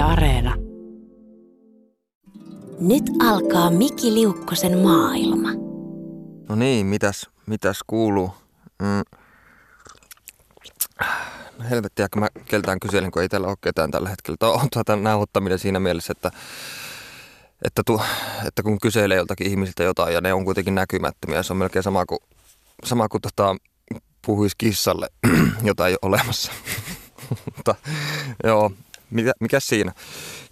Areena. Nyt alkaa Miki Liukkosen maailma. No niin, mitäs, mitäs kuuluu? Mm. No helvettiä, kun mä keltään kyselin, kun ei täällä ole ketään tällä hetkellä. Tämä on tuota nauhoittaminen siinä mielessä, että, että, tu, että kun kyselee joltakin ihmisiltä jotain ja ne on kuitenkin näkymättömiä, se on melkein sama kuin, sama kuin tota, puhuisi kissalle, jota ei ole olemassa. Mutta joo, mikä, mikä siinä?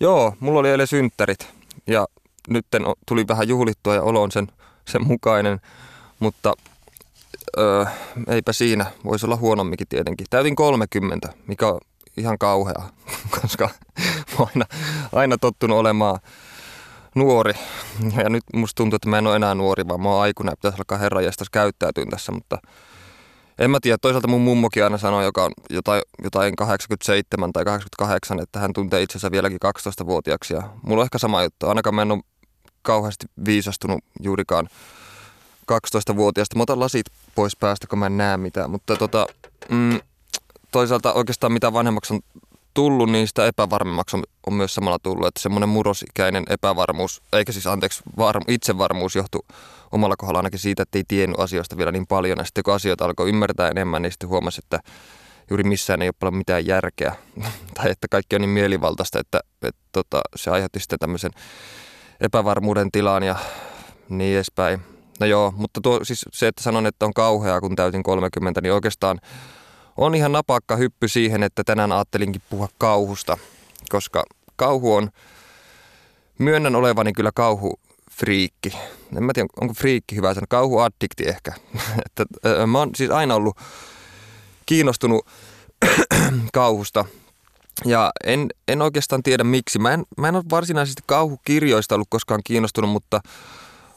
Joo, mulla oli eilen synttärit ja nyt tuli vähän juhlittua ja olo on sen, sen mukainen, mutta öö, eipä siinä. Voisi olla huonommikin tietenkin. Täytin 30, mikä on ihan kauhea, koska mä aina, aina tottunut olemaan nuori. Ja nyt musta tuntuu, että mä en ole enää nuori, vaan mä oon aikuinen ja pitäisi alkaa herranjestas käyttäytyä tässä, mutta en mä tiedä. Toisaalta mun mummokin aina sanoi, joka on jotain, jotain 87 tai 88, että hän tuntee itsensä vieläkin 12-vuotiaaksi. Ja mulla on ehkä sama juttu. Ainakaan mä en ole kauheasti viisastunut juurikaan 12-vuotiaasta. Mä otan lasit pois päästä, kun mä en näe mitään. Mutta tota, mm, toisaalta oikeastaan mitä vanhemmaksi on tullut, niin sitä epävarmemmaksi on, on myös samalla tullut. Että semmoinen murrosikäinen epävarmuus, eikä siis anteeksi, varm, itsevarmuus johtuu omalla kohdalla ainakin siitä, että ei tiennyt asioista vielä niin paljon. Ja sitten kun asioita alkoi ymmärtää enemmän, niin sitten huomasi, että juuri missään ei ole paljon mitään järkeä. tai että kaikki on niin mielivaltaista, että, että, tota, se aiheutti sitten tämmöisen epävarmuuden tilaan ja niin edespäin. No joo, mutta tuo, siis se, että sanon, että on kauheaa, kun täytin 30, niin oikeastaan on ihan napakka hyppy siihen, että tänään ajattelinkin puhua kauhusta, koska kauhu on, myönnän olevani kyllä kauhu friikki. En mä tiedä, onko friikki hyvä sanoa, kauhuaddikti ehkä. että, mä oon siis aina ollut kiinnostunut kauhusta ja en, en oikeastaan tiedä miksi. Mä en, mä en ole varsinaisesti kauhukirjoista ollut koskaan kiinnostunut, mutta,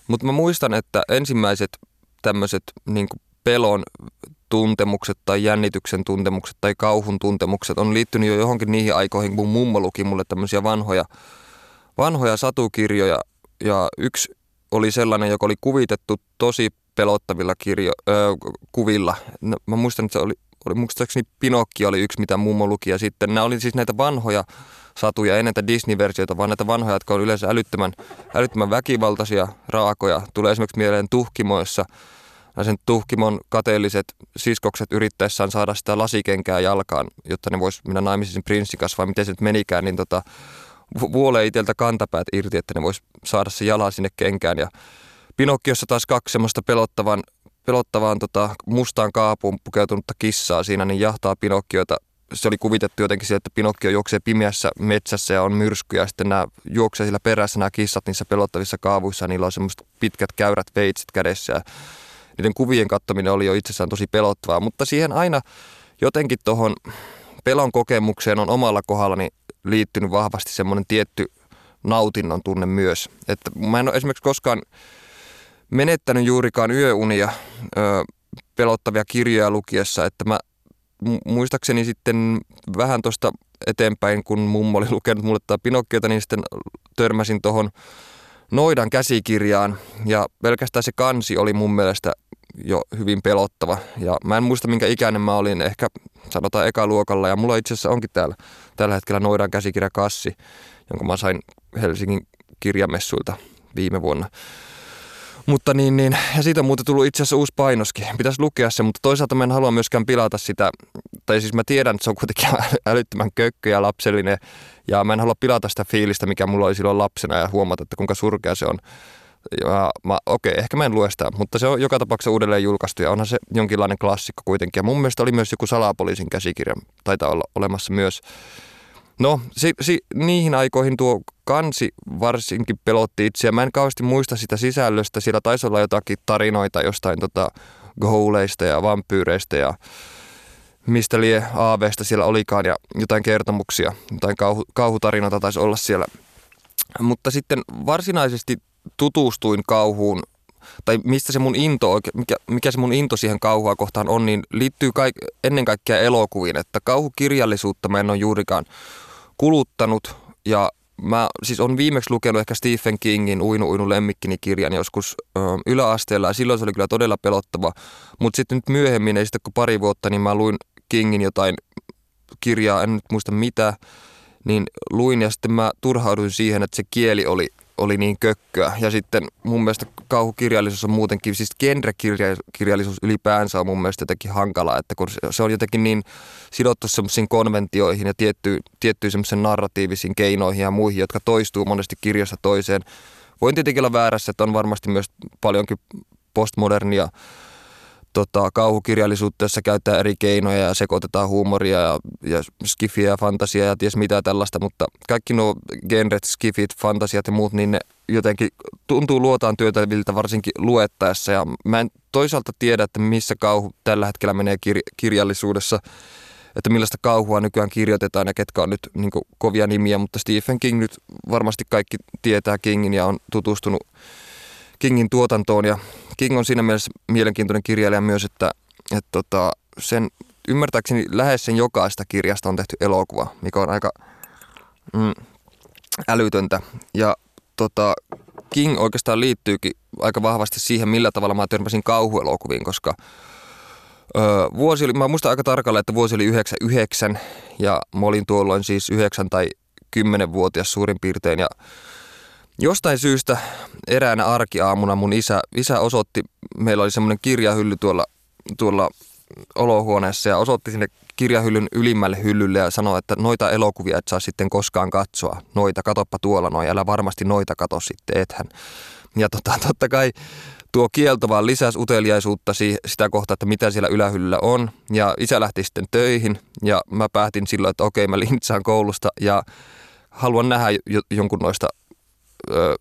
mutta mä muistan, että ensimmäiset tämmöiset niin pelon tuntemukset tai jännityksen tuntemukset tai kauhun tuntemukset on liittynyt jo johonkin niihin aikoihin, kun mummo luki mulle tämmöisiä vanhoja, vanhoja satukirjoja. Ja yksi oli sellainen, joka oli kuvitettu tosi pelottavilla kirjo, ö, kuvilla. No, mä muistan, että se oli oli muistaakseni Pinokki oli yksi, mitä mummo luki. Ja sitten nämä oli siis näitä vanhoja satuja, ei näitä Disney-versioita, vaan näitä vanhoja, jotka on yleensä älyttömän, älyttömän väkivaltaisia, raakoja. Tulee esimerkiksi mieleen tuhkimoissa sen tuhkimon kateelliset siskokset yrittäessään saada sitä lasikenkää jalkaan, jotta ne vois mennä naimisiin prinssin kanssa, vai miten se nyt menikään, niin tota, vuolee itseltä kantapäät irti, että ne vois saada se jala sinne kenkään. Ja Pinokkiossa taas kaksi semmoista pelottavan pelottavaan tota, mustaan kaapuun pukeutunutta kissaa siinä, niin jahtaa Pinokkiota. Se oli kuvitettu jotenkin sieltä, että Pinokkio juoksee pimeässä metsässä ja on myrsky ja sitten nämä juoksee sillä perässä nämä kissat niissä pelottavissa kaavuissa. Niillä on semmoiset pitkät käyrät veitsit kädessä ja niiden kuvien kattominen oli jo itsessään tosi pelottavaa, mutta siihen aina jotenkin tuohon pelon kokemukseen on omalla kohdallani liittynyt vahvasti semmoinen tietty nautinnon tunne myös. Että mä en ole esimerkiksi koskaan menettänyt juurikaan yöunia ö, pelottavia kirjoja lukiessa, että mä muistaakseni sitten vähän tuosta eteenpäin, kun mummo oli lukenut mulle tämä Pinokkiota, niin sitten törmäsin tuohon Noidan käsikirjaan ja pelkästään se kansi oli mun mielestä jo hyvin pelottava. Ja mä en muista minkä ikäinen mä olin, ehkä sanotaan ekaluokalla ja mulla itse asiassa onkin täällä tällä hetkellä Noidan käsikirjakassi, jonka mä sain Helsingin kirjamessuilta viime vuonna. Mutta niin, niin, ja siitä on muuten tullut itse asiassa uusi painoskin. Pitäisi lukea se, mutta toisaalta mä en halua myöskään pilata sitä, tai siis mä tiedän, että se on kuitenkin älyttömän kökkö ja lapsellinen, ja mä en halua pilata sitä fiilistä, mikä mulla oli silloin lapsena, ja huomata, että kuinka surkea se on. Ja mä, okei, ehkä mä en lue sitä, mutta se on joka tapauksessa uudelleen julkaistu, ja onhan se jonkinlainen klassikko kuitenkin. Ja mun mielestä oli myös joku salapoliisin käsikirja, taitaa olla olemassa myös. No, si, si, niihin aikoihin tuo kansi varsinkin pelotti itseä. Mä en kauheasti muista sitä sisällöstä. Siellä taisi olla jotakin tarinoita jostain tota, gouleista ja vampyyreistä ja mistä lie aaveista siellä olikaan ja jotain kertomuksia, jotain kauhu, kauhutarinoita taisi olla siellä. Mutta sitten varsinaisesti tutustuin kauhuun, tai mistä se mun into, mikä, mikä se mun into siihen kauhua kohtaan on, niin liittyy kaik, ennen kaikkea elokuviin, että kauhukirjallisuutta mä en ole juurikaan kuluttanut ja mä siis on viimeksi lukenut ehkä Stephen Kingin Uinu Uinu lemmikkini kirjan joskus ö, yläasteella ja silloin se oli kyllä todella pelottava. Mutta sitten nyt myöhemmin, ei sitten kuin pari vuotta, niin mä luin Kingin jotain kirjaa, en nyt muista mitä. niin luin ja sitten mä turhauduin siihen, että se kieli oli, oli niin kökköä. Ja sitten mun mielestä kauhukirjallisuus on muutenkin, siis genrekirjallisuus ylipäänsä on mun mielestä jotenkin hankalaa, että kun se on jotenkin niin sidottu semmoisiin konventioihin ja tiettyihin tietty semmoisiin narratiivisiin keinoihin ja muihin, jotka toistuu monesti kirjasta toiseen. Voin tietenkin olla väärässä, että on varmasti myös paljonkin postmodernia tota, kauhukirjallisuutta, jossa käyttää eri keinoja ja sekoitetaan huumoria ja, ja skifiä ja fantasiaa ja ties mitä tällaista, mutta kaikki nuo genret, skifit, fantasiat ja muut, niin ne jotenkin tuntuu luotaan työtäviltä varsinkin luettaessa. Ja mä en toisaalta tiedä, että missä kauhu tällä hetkellä menee kir- kirjallisuudessa, että millaista kauhua nykyään kirjoitetaan ja ketkä on nyt niin kovia nimiä, mutta Stephen King nyt varmasti kaikki tietää Kingin ja on tutustunut Kingin tuotantoon ja King on siinä mielessä mielenkiintoinen kirjailija myös, että, että tota, sen ymmärtääkseni lähes sen jokaista kirjasta on tehty elokuva, mikä on aika mm, älytöntä. Ja tota, King oikeastaan liittyykin aika vahvasti siihen, millä tavalla mä törmäsin kauhuelokuviin, koska öö, vuosi oli, mä muistan aika tarkalleen, että vuosi oli 99 ja mä olin tuolloin siis 9 tai 10-vuotias suurin piirtein ja Jostain syystä eräänä arkiaamuna mun isä, isä osoitti, meillä oli semmoinen kirjahylly tuolla, tuolla olohuoneessa ja osoitti sinne kirjahyllyn ylimmälle hyllylle ja sanoi, että noita elokuvia et saa sitten koskaan katsoa. Noita, katoppa tuolla noin, älä varmasti noita kato sitten, ethän. Ja tota, totta kai tuo kielto vaan lisäsi uteliaisuutta sitä kohtaa, että mitä siellä ylähyllyllä on. Ja isä lähti sitten töihin ja mä päätin silloin, että okei mä lintsaan koulusta ja haluan nähdä jonkun noista ö,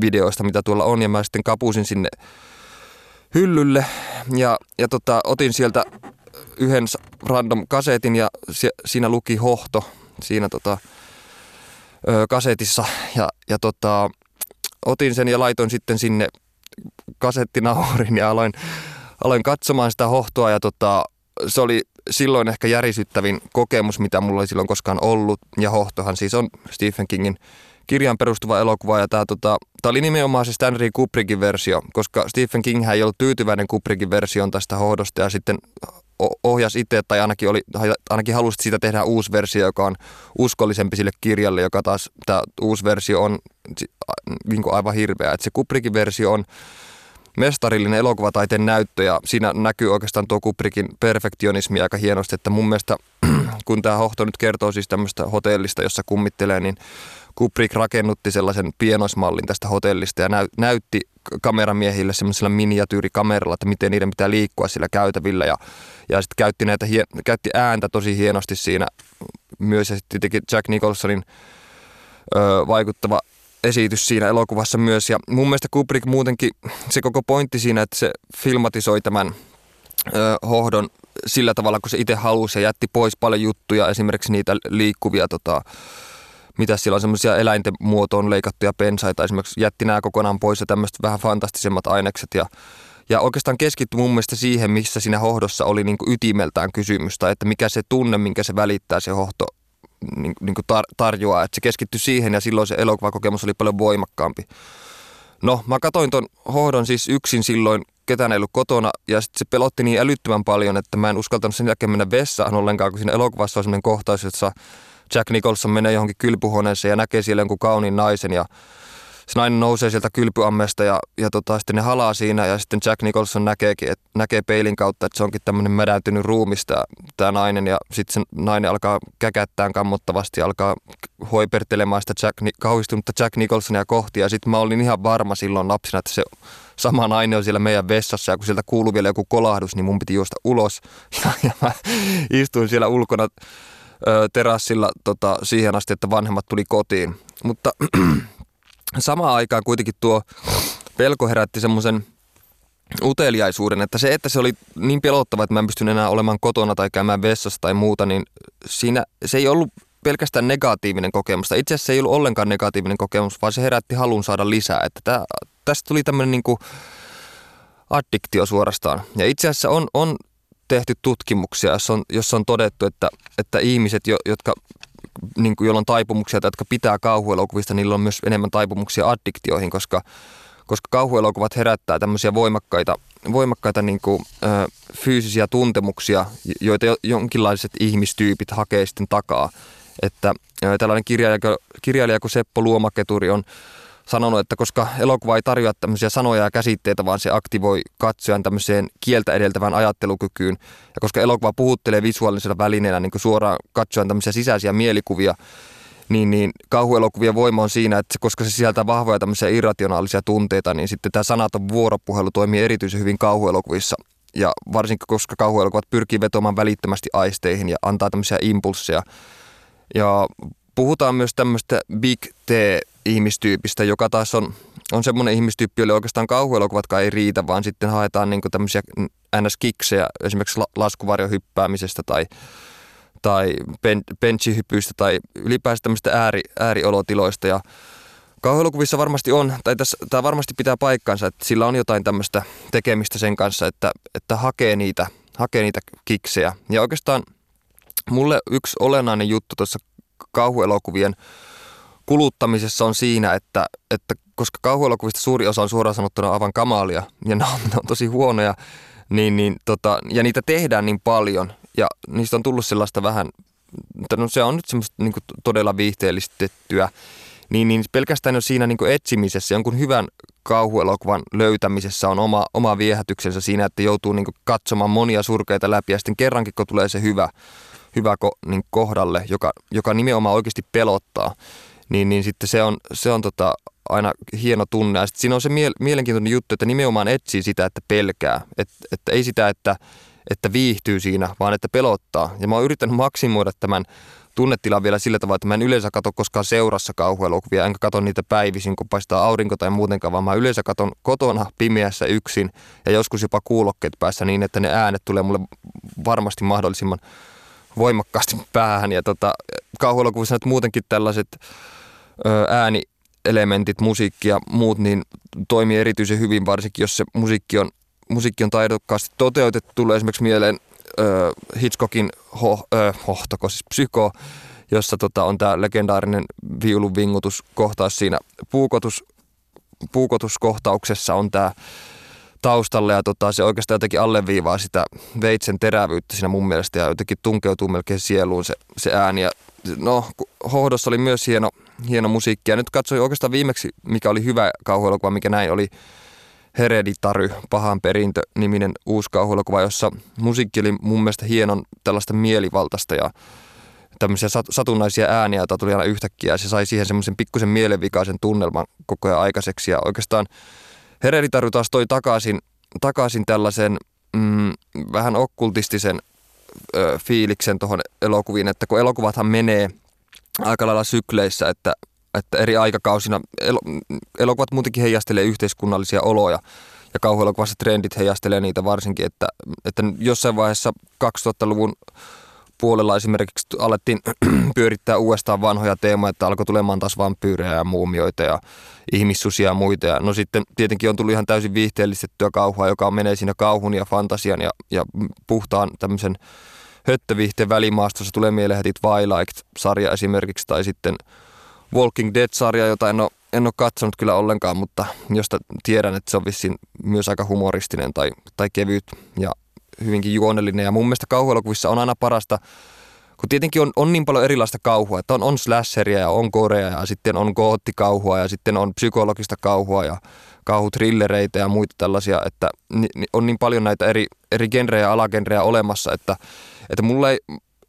videoista, mitä tuolla on, ja mä sitten kapusin sinne hyllylle, ja, ja tota, otin sieltä yhden random kasetin, ja si, siinä luki hohto siinä tota, ö, kasetissa, ja, ja tota, otin sen ja laitoin sitten sinne kasettinaurin ja aloin, aloin katsomaan sitä hohtoa ja tota, se oli silloin ehkä järisyttävin kokemus, mitä mulla oli silloin koskaan ollut. Ja hohtohan siis on Stephen Kingin kirjaan perustuva elokuva ja tämä tota, oli nimenomaan se Stanley Kubrickin versio, koska Stephen King ei ollut tyytyväinen Kubrickin versioon tästä hohdosta ja sitten ohjasi itse tai ainakin, oli, ainakin halusi siitä tehdä uusi versio, joka on uskollisempi sille kirjalle, joka taas tämä uusi versio on niin aivan hirveä. Et se Kubrickin versio on mestarillinen elokuvataiteen näyttö ja siinä näkyy oikeastaan tuo Kubrickin perfektionismi aika hienosti, että mun mielestä kun tämä hohto nyt kertoo siis tämmöistä hotellista, jossa kummittelee, niin Kubrick rakennutti sellaisen pienoismallin tästä hotellista ja näy, näytti kameramiehille semmoisella miniatyyrikameralla, että miten niiden pitää liikkua sillä käytävillä ja, ja sitten käytti, näitä, käytti ääntä tosi hienosti siinä myös ja sitten Jack Nicholsonin ö, vaikuttava esitys siinä elokuvassa myös ja mun mielestä Kubrick muutenkin se koko pointti siinä, että se filmatisoi tämän ö, hohdon sillä tavalla, kun se itse halusi ja jätti pois paljon juttuja, esimerkiksi niitä liikkuvia tota, mitä siellä on semmoisia eläinten muotoon leikattuja pensaita esimerkiksi jätti nämä kokonaan pois ja tämmöiset vähän fantastisemmat ainekset ja ja oikeastaan keskittyi mun mielestä siihen, missä siinä hohdossa oli niin kuin ytimeltään kysymystä, että mikä se tunne, minkä se välittää se hohto niin, niin kuin tar- tarjoaa. Että se keskittyi siihen ja silloin se elokuvakokemus oli paljon voimakkaampi. No, mä katsoin ton hohdon siis yksin silloin, ketään ei ollut kotona, ja sit se pelotti niin älyttömän paljon, että mä en uskaltanut sen jälkeen mennä vessaan ollenkaan, kun siinä elokuvassa on sellainen kohtaus, että Jack Nicholson menee johonkin kylpyhuoneeseen ja näkee siellä jonkun kauniin naisen ja se nainen nousee sieltä kylpyammesta ja, ja tota, sitten ne halaa siinä ja sitten Jack Nicholson näkeekin, et, näkee peilin kautta, että se onkin tämmöinen mädäntynyt ruumista tämä nainen ja sitten se nainen alkaa käkättään kammottavasti ja alkaa hoipertelemaan sitä Jack, kauhistunutta Jack Nicholsonia kohti ja sitten mä olin ihan varma silloin lapsena, että se sama nainen on siellä meidän vessassa ja kun sieltä kuuluu vielä joku kolahdus, niin mun piti juosta ulos. Ja, ja mä istuin siellä ulkona terassilla tota, siihen asti, että vanhemmat tuli kotiin. Mutta samaan aikaan kuitenkin tuo pelko herätti semmoisen uteliaisuuden, että se, että se oli niin pelottava, että mä en pystyn enää olemaan kotona tai käymään vessassa tai muuta, niin siinä se ei ollut pelkästään negatiivinen kokemus. Itse asiassa se ei ollut ollenkaan negatiivinen kokemus, vaan se herätti halun saada lisää. Että tää, tästä tuli tämmöinen niin addiktio suorastaan. Ja itse asiassa on, on tehty tutkimuksia, jossa on, jossa on todettu, että, että ihmiset, jotka niin kuin, joilla on taipumuksia tai jotka pitää kauhuelokuvista, niillä on myös enemmän taipumuksia addiktioihin, koska, koska kauhuelokuvat herättää tämmöisiä voimakkaita, voimakkaita niin kuin, ö, fyysisiä tuntemuksia, joita jonkinlaiset ihmistyypit hakee sitten takaa. että tällainen kirjailija, kirjailija kuin Seppo Luomaketuri on sanonut, että koska elokuva ei tarjoa tämmöisiä sanoja ja käsitteitä, vaan se aktivoi katsojan tämmöiseen kieltä edeltävään ajattelukykyyn. Ja koska elokuva puhuttelee visuaalisella välineellä niin suoraan katsojan tämmöisiä sisäisiä mielikuvia, niin, niin kauhuelokuvien voima on siinä, että koska se sisältää vahvoja tämmöisiä irrationaalisia tunteita, niin sitten tämä sanaton vuoropuhelu toimii erityisen hyvin kauhuelokuvissa. Ja varsinkin koska kauhuelokuvat pyrkii vetomaan välittömästi aisteihin ja antaa tämmöisiä impulsseja. Ja puhutaan myös tämmöistä big T-ihmistyypistä, joka taas on, on semmoinen ihmistyyppi, jolle oikeastaan kauhuelokuvatkaan ei riitä, vaan sitten haetaan niin tämmöisiä ns-kiksejä esimerkiksi laskuvarjohyppäämisestä tai tai benchihypyistä tai ylipäänsä tämmöistä ääri, ääriolotiloista. Ja kauhuelokuvissa varmasti on, tai tässä, tämä varmasti pitää paikkansa, että sillä on jotain tämmöistä tekemistä sen kanssa, että, että hakee, niitä, hakee niitä kiksejä. Ja oikeastaan mulle yksi olennainen juttu tuossa kauhuelokuvien kuluttamisessa on siinä, että, että koska kauhuelokuvista suuri osa on suoraan sanottuna aivan kamalia ja ne on, ne on tosi huonoja, niin, niin tota, ja niitä tehdään niin paljon, ja niistä on tullut sellaista vähän, no se on nyt semmoista niin todella viihteellistettyä, niin, niin pelkästään jo siinä niin etsimisessä, jonkun hyvän kauhuelokuvan löytämisessä on oma, oma viehätyksensä siinä, että joutuu niin katsomaan monia surkeita läpi ja sitten kerrankin, kun tulee se hyvä, hyvä ko, niin kohdalle, joka, joka nimenomaan oikeasti pelottaa, niin, niin sitten se on, se on tota, aina hieno tunne. Ja sitten siinä on se mie- mielenkiintoinen juttu, että nimenomaan etsii sitä, että pelkää. Et, että ei sitä, että että viihtyy siinä, vaan että pelottaa. Ja mä oon yrittänyt maksimoida tämän tunnetilan vielä sillä tavalla, että mä en yleensä katso koskaan seurassa kauhuelokuvia, enkä katso niitä päivisin, kun paistaa aurinko tai muutenkaan, vaan mä yleensä katson kotona pimeässä yksin ja joskus jopa kuulokkeet päässä niin, että ne äänet tulee mulle varmasti mahdollisimman voimakkaasti päähän. Ja tota, kauhuelokuvissa nyt muutenkin tällaiset äänielementit, musiikki ja muut, niin toimii erityisen hyvin, varsinkin jos se musiikki on musiikki on taidokkaasti toteutettu. Tulee esimerkiksi mieleen äh, Hitchcockin ho, äh, hohtoko, siis psyko, jossa tota, on tämä legendaarinen viulun vingutuskohtaus siinä puukotus, puukotuskohtauksessa on tämä taustalle ja tota, se oikeastaan jotenkin alleviivaa sitä veitsen terävyyttä siinä mun mielestä ja jotenkin tunkeutuu melkein sieluun se, se ääni. Ja, no, hohdossa oli myös hieno, hieno musiikki. Ja nyt katsoin oikeastaan viimeksi, mikä oli hyvä kauhuelokuva, mikä näin oli Hereditary, pahan perintö niminen uusi kauhuelokuva, jossa musiikki oli mun mielestä hienon tällaista mielivaltaista ja tämmöisiä satunnaisia ääniä, joita tuli aina yhtäkkiä. Ja se sai siihen semmoisen pikkusen mielenvikaisen tunnelman koko ajan aikaiseksi. Ja oikeastaan Hereditary taas toi takaisin, takaisin tällaisen mm, vähän okkultistisen ö, fiiliksen tuohon elokuviin, että kun elokuvathan menee aika lailla sykleissä, että että eri aikakausina elokuvat muutenkin heijastelee yhteiskunnallisia oloja ja kauhuelokuvassa trendit heijastelee niitä varsinkin, että, että jossain vaiheessa 2000-luvun puolella esimerkiksi alettiin pyörittää uudestaan vanhoja teemoja, että alkoi tulemaan taas vampyyrejä ja muumioita ja ihmissusia ja muita. Ja no sitten tietenkin on tullut ihan täysin viihteellistettyä kauhua, joka menee siinä kauhun ja fantasian ja, ja puhtaan tämmöisen höttöviihteen välimaastossa. Tulee mieleen heti Twilight-sarja esimerkiksi tai sitten – Walking Dead-sarja, jota en ole, en ole katsonut kyllä ollenkaan, mutta josta tiedän, että se on vissiin myös aika humoristinen tai, tai kevyt ja hyvinkin juonellinen. Ja mun mielestä kauhuelokuvissa on aina parasta, kun tietenkin on, on niin paljon erilaista kauhua, että on, on slasheria ja on korea ja sitten on goottikauhua ja sitten on psykologista kauhua ja kauhutrillereitä ja muita tällaisia, että on niin paljon näitä eri, eri genrejä ja alagenrejä olemassa, että, että mulla ei,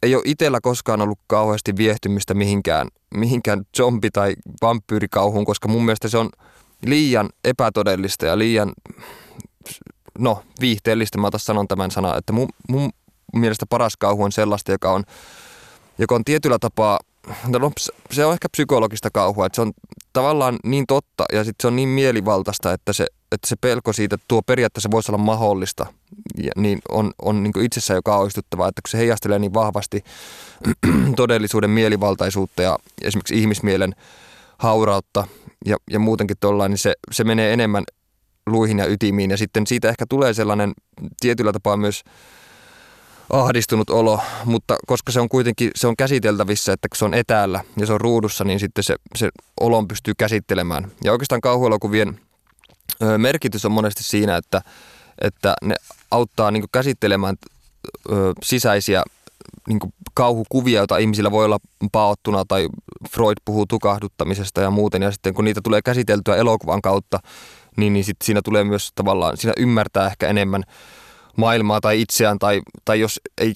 ei ole itsellä koskaan ollut kauheasti viehtymistä mihinkään, mihinkään zombi- tai vampyyrikauhuun, koska mun mielestä se on liian epätodellista ja liian, no viihteellistä, mä taas sanon tämän sanan, että mun, mun mielestä paras kauhu on sellaista, joka on, joka on tietyllä tapaa, no, se on ehkä psykologista kauhua, että se on tavallaan niin totta ja sitten se on niin mielivaltaista, että se, että se pelko siitä, että tuo periaatteessa voisi olla mahdollista, ja niin on, on niin itsessään jo kauhistuttavaa, että kun se heijastelee niin vahvasti todellisuuden mielivaltaisuutta ja esimerkiksi ihmismielen haurautta ja, ja muutenkin tuollain, niin se, se menee enemmän luihin ja ytimiin. Ja sitten siitä ehkä tulee sellainen tietyllä tapaa myös ahdistunut olo, mutta koska se on kuitenkin se on käsiteltävissä, että kun se on etäällä ja se on ruudussa, niin sitten se, se olon pystyy käsittelemään. Ja oikeastaan kauhuelokuvien merkitys on monesti siinä, että, että ne auttaa niin käsittelemään sisäisiä niin kauhukuvia, joita ihmisillä voi olla paottuna tai Freud puhuu tukahduttamisesta ja muuten. Ja sitten kun niitä tulee käsiteltyä elokuvan kautta, niin, niin sit siinä tulee myös tavallaan, siinä ymmärtää ehkä enemmän maailmaa tai itseään tai, tai jos ei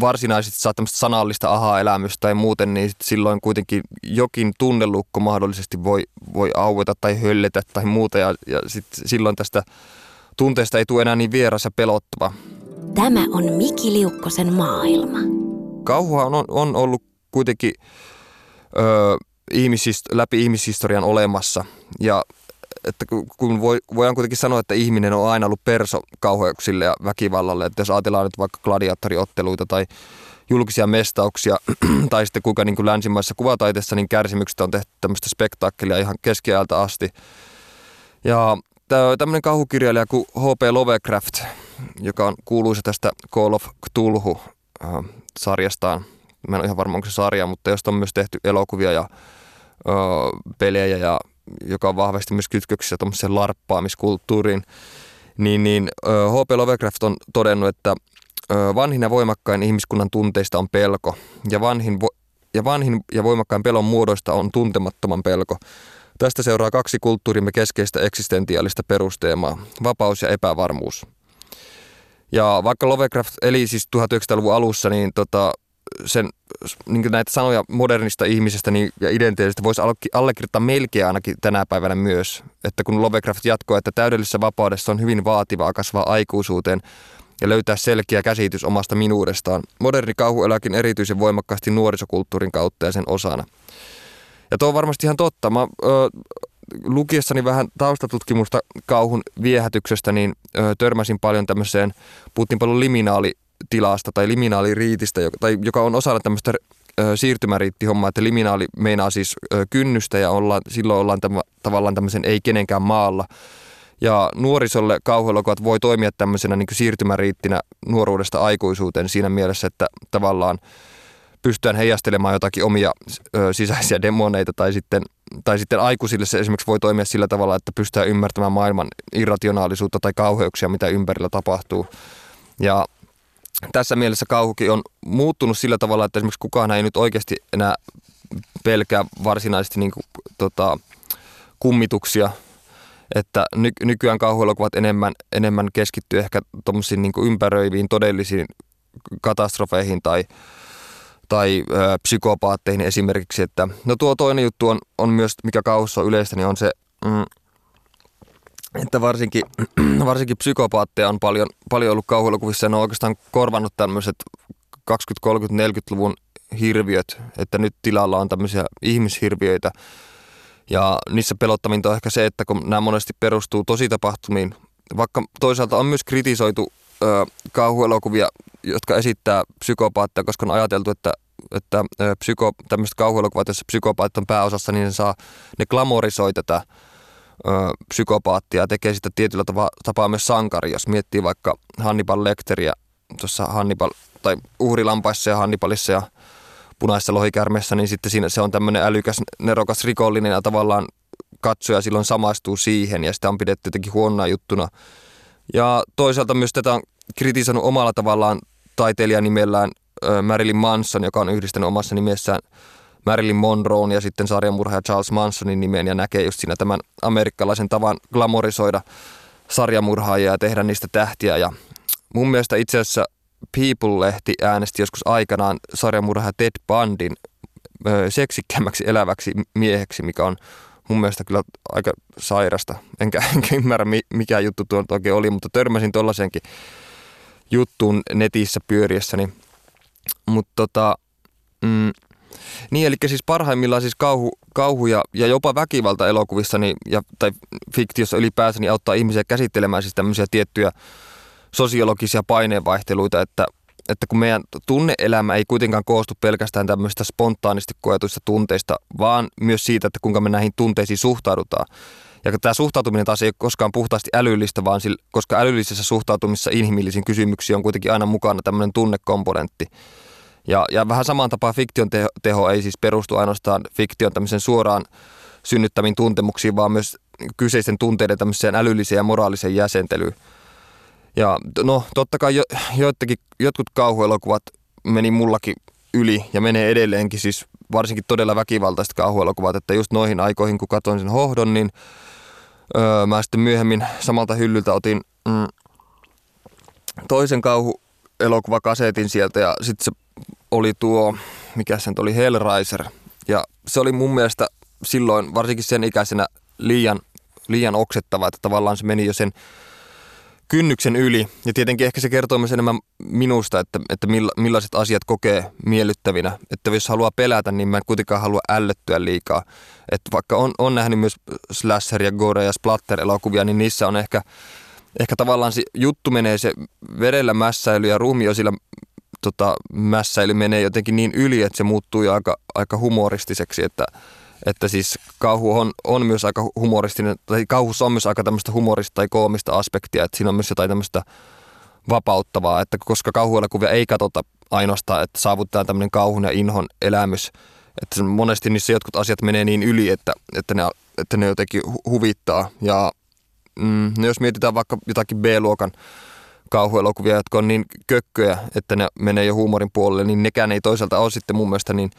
varsinaisesti saa tämmöistä sanallista aha-elämystä tai muuten, niin silloin kuitenkin jokin tunnelukko mahdollisesti voi, voi aueta tai hölletä tai muuta ja, ja sit silloin tästä tunteesta ei tule enää niin vieras ja pelottava. Tämä on Miki Liukkosen maailma. Kauhua on, on ollut kuitenkin ö, ihmisist, läpi ihmishistorian olemassa ja että kun voi, voidaan kuitenkin sanoa, että ihminen on aina ollut perso kauheuksille ja väkivallalle, että jos ajatellaan nyt vaikka gladiaattoriotteluita tai julkisia mestauksia, tai sitten kuinka niin kuin länsimaisessa kuvataiteessa niin kärsimyksistä on tehty tämmöistä spektaakkelia ihan keskiajalta asti. Ja tämmöinen kauhukirjailija kuin H.P. Lovecraft, joka on kuuluisa tästä Call of Cthulhu äh. Mä en ole ihan varma, onko se sarja, mutta josta on myös tehty elokuvia ja ö, pelejä ja joka on vahvasti myös kytköksissä tuommoiseen larppaamiskulttuuriin, niin, niin H.P. Lovecraft on todennut, että vanhin ja voimakkain ihmiskunnan tunteista on pelko, ja vanhin, vo- ja vanhin ja voimakkain pelon muodoista on tuntemattoman pelko. Tästä seuraa kaksi kulttuurimme keskeistä eksistentiaalista perusteemaa, vapaus ja epävarmuus. Ja vaikka Lovecraft eli siis 1900-luvun alussa, niin tota, sen, niin näitä sanoja modernista ihmisestä niin, ja identiteetistä voisi allekirjoittaa melkein ainakin tänä päivänä myös. Että kun Lovecraft jatkoi, että täydellisessä vapaudessa on hyvin vaativaa kasvaa aikuisuuteen ja löytää selkeä käsitys omasta minuudestaan. Moderni kauhu elääkin erityisen voimakkaasti nuorisokulttuurin kautta ja sen osana. Ja tuo on varmasti ihan totta. Mä, ö, lukiessani vähän taustatutkimusta kauhun viehätyksestä, niin ö, törmäsin paljon tämmöiseen, puhuttiin paljon liminaali tilasta tai liminaaliriitistä, tai joka on osana tämmöistä siirtymäriittihommaa, että liminaali meinaa siis kynnystä ja ollaan, silloin ollaan tämä, tavallaan tämmöisen ei kenenkään maalla. Ja nuorisolle kauhuelokuvat voi toimia tämmöisenä niin siirtymäriittinä nuoruudesta aikuisuuteen siinä mielessä, että tavallaan pystytään heijastelemaan jotakin omia ö, sisäisiä demoneita tai sitten, tai sitten aikuisille se esimerkiksi voi toimia sillä tavalla, että pystytään ymmärtämään maailman irrationaalisuutta tai kauheuksia, mitä ympärillä tapahtuu. Ja tässä mielessä kauhukin on muuttunut sillä tavalla, että esimerkiksi kukaan ei nyt oikeasti enää pelkää varsinaisesti niin kuin, tota, kummituksia, että ny- nykyään kauhuelokuvat enemmän, enemmän keskittyy ehkä tuommoisiin niin ympäröiviin todellisiin katastrofeihin tai, tai ö, psykopaatteihin esimerkiksi. Että, no tuo toinen juttu on, on myös, mikä kauhussa on yleistä, niin on se mm, että varsinkin, varsinkin psykopaatteja on paljon, paljon ollut kauhuelokuvissa ja ne on oikeastaan korvannut tämmöiset 20, 30, 40-luvun hirviöt, että nyt tilalla on tämmöisiä ihmishirviöitä. Ja niissä pelottavinta on ehkä se, että kun nämä monesti perustuu tositapahtumiin, vaikka toisaalta on myös kritisoitu ö, kauhuelokuvia, jotka esittää psykopaatteja, koska on ajateltu, että että psyko, tämmöiset kauhuelokuvat, joissa psykopaatit on pääosassa, niin ne, saa, ne glamorisoi tätä psykopaattia ja tekee sitä tietyllä tapa, tapaa myös sankari, jos miettii vaikka Hannibal Lecteria tuossa Hannibal, tai uhrilampaissa ja Hannibalissa ja punaisessa lohikärmessä, niin sitten siinä se on tämmöinen älykäs, nerokas rikollinen ja tavallaan katsoja silloin samaistuu siihen ja sitä on pidetty jotenkin huonona juttuna. Ja toisaalta myös tätä on kritisoinut omalla tavallaan taiteilijan nimellään Marilyn Manson, joka on yhdistänyt omassa nimessään Marilyn Monroe ja sitten sarjamurhaaja Charles Mansonin nimeen ja näkee just siinä tämän amerikkalaisen tavan glamorisoida sarjamurhaajia ja tehdä niistä tähtiä. Ja mun mielestä itse asiassa People-lehti äänesti joskus aikanaan sarjamurhaaja Ted Bundin seksikkämmäksi eläväksi mieheksi, mikä on mun mielestä kyllä aika sairasta. Enkä, enkä ymmärrä mikä juttu tuo oikein oli, mutta törmäsin tuollaisenkin juttuun netissä pyöriessäni. Mutta tota, mm, niin, eli siis parhaimmillaan siis kauhu, kauhu ja, ja jopa väkivalta elokuvissa niin, ja, tai fiktiossa ylipäänsä niin auttaa ihmisiä käsittelemään siis tämmöisiä tiettyjä sosiologisia paineenvaihteluita, että, että kun meidän tunneelämä ei kuitenkaan koostu pelkästään tämmöistä spontaanisti koetuista tunteista, vaan myös siitä, että kuinka me näihin tunteisiin suhtaudutaan. Ja tämä suhtautuminen taas ei ole koskaan puhtaasti älyllistä, vaan sillä, koska älyllisessä suhtautumisessa inhimillisiin kysymyksiin on kuitenkin aina mukana tämmöinen tunnekomponentti. Ja, ja vähän samaan tapaan fiktion teho, teho ei siis perustu ainoastaan fiktion tämmöisen suoraan synnyttämiin tuntemuksiin, vaan myös kyseisten tunteiden tämmöiseen älylliseen ja moraaliseen jäsentelyyn. Ja no totta kai jo, joitakin, jotkut kauhuelokuvat meni mullakin yli ja menee edelleenkin siis varsinkin todella väkivaltaiset kauhuelokuvat, että just noihin aikoihin kun katsoin sen hohdon, niin öö, mä sitten myöhemmin samalta hyllyltä otin mm, toisen kauhuelokuvakasetin sieltä ja sitten se oli tuo, mikä sen oli, Hellraiser. Ja se oli mun mielestä silloin, varsinkin sen ikäisenä, liian, liian oksettava, että tavallaan se meni jo sen kynnyksen yli. Ja tietenkin ehkä se kertoo myös enemmän minusta, että, että millaiset asiat kokee miellyttävinä. Että jos haluaa pelätä, niin mä en kuitenkaan halua ällöttyä liikaa. Että vaikka on, on nähnyt myös slasher ja gore ja splatter-elokuvia, niin niissä on ehkä, ehkä tavallaan se juttu menee se verellä mässäily ja ruumio sillä tota, mässäily menee jotenkin niin yli, että se muuttuu jo aika, aika humoristiseksi, että, että siis kauhu on, on myös aika humoristinen, tai kauhussa on myös aika tämmöistä humorista tai koomista aspektia, että siinä on myös jotain tämmöistä vapauttavaa, että koska kauhuelokuvia ei katsota ainoastaan, että saavutetaan tämmöinen kauhun ja inhon elämys, että monesti niissä jotkut asiat menee niin yli, että, että, ne, että ne jotenkin huvittaa. Ja mm, no jos mietitään vaikka jotakin B-luokan kauhuelokuvia, jotka on niin kökköjä, että ne menee jo huumorin puolelle, niin nekään ei toisaalta ole sitten mun mielestä niin,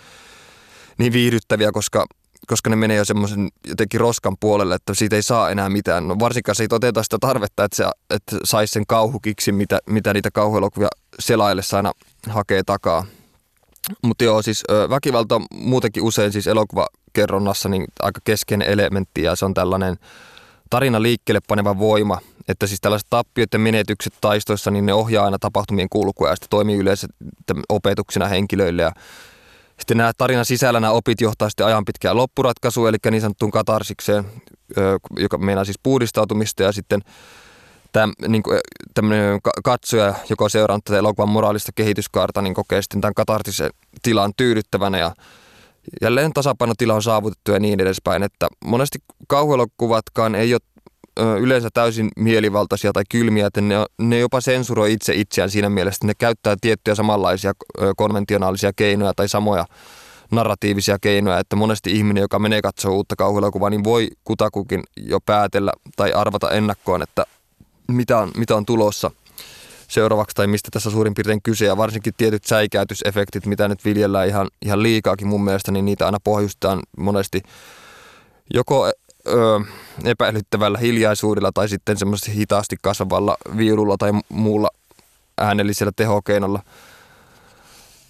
niin viihdyttäviä, koska, koska ne menee jo semmoisen jotenkin roskan puolelle, että siitä ei saa enää mitään. No varsinkaan se ei toteuta sitä tarvetta, että, se, että saisi sen kauhukiksi, mitä, mitä niitä kauhuelokuvia selaillessa aina hakee takaa. Mutta joo, siis väkivalta on muutenkin usein siis elokuvakerronnassa niin aika keskeinen elementti ja se on tällainen tarina liikkeelle paneva voima, että siis tällaiset tappiot ja menetykset taistoissa, niin ne ohjaa aina tapahtumien kulkua ja sitten toimii yleensä opetuksena henkilöille ja sitten nämä tarinan sisällä nämä opit johtaa sitten ajan pitkään loppuratkaisuun, eli niin sanottuun katarsikseen, joka meinaa siis puhdistautumista ja sitten täm, niin kuin, tämmöinen katsoja, joka on seurannut tätä elokuvan moraalista kehityskaarta, niin kokee sitten tämän katartisen tilan tyydyttävänä ja jälleen tasapainotila on saavutettu ja niin edespäin, että monesti kauhuelokuvatkaan ei ole yleensä täysin mielivaltaisia tai kylmiä, että ne, ne jopa sensuroi itse itseään siinä mielessä, että ne käyttää tiettyjä samanlaisia konventionaalisia keinoja tai samoja narratiivisia keinoja, että monesti ihminen, joka menee katsoa uutta kauhuelokuvaa, niin voi kutakukin jo päätellä tai arvata ennakkoon, että mitä on, mitä on tulossa seuraavaksi tai mistä tässä suurin piirtein kyse. Ja varsinkin tietyt säikäytysefektit, mitä nyt viljellään ihan, ihan liikaakin mun mielestä, niin niitä aina pohjustetaan monesti joko ö, epäilyttävällä hiljaisuudella tai sitten semmoisesti hitaasti kasvavalla viululla tai muulla äänellisellä tehokeinolla.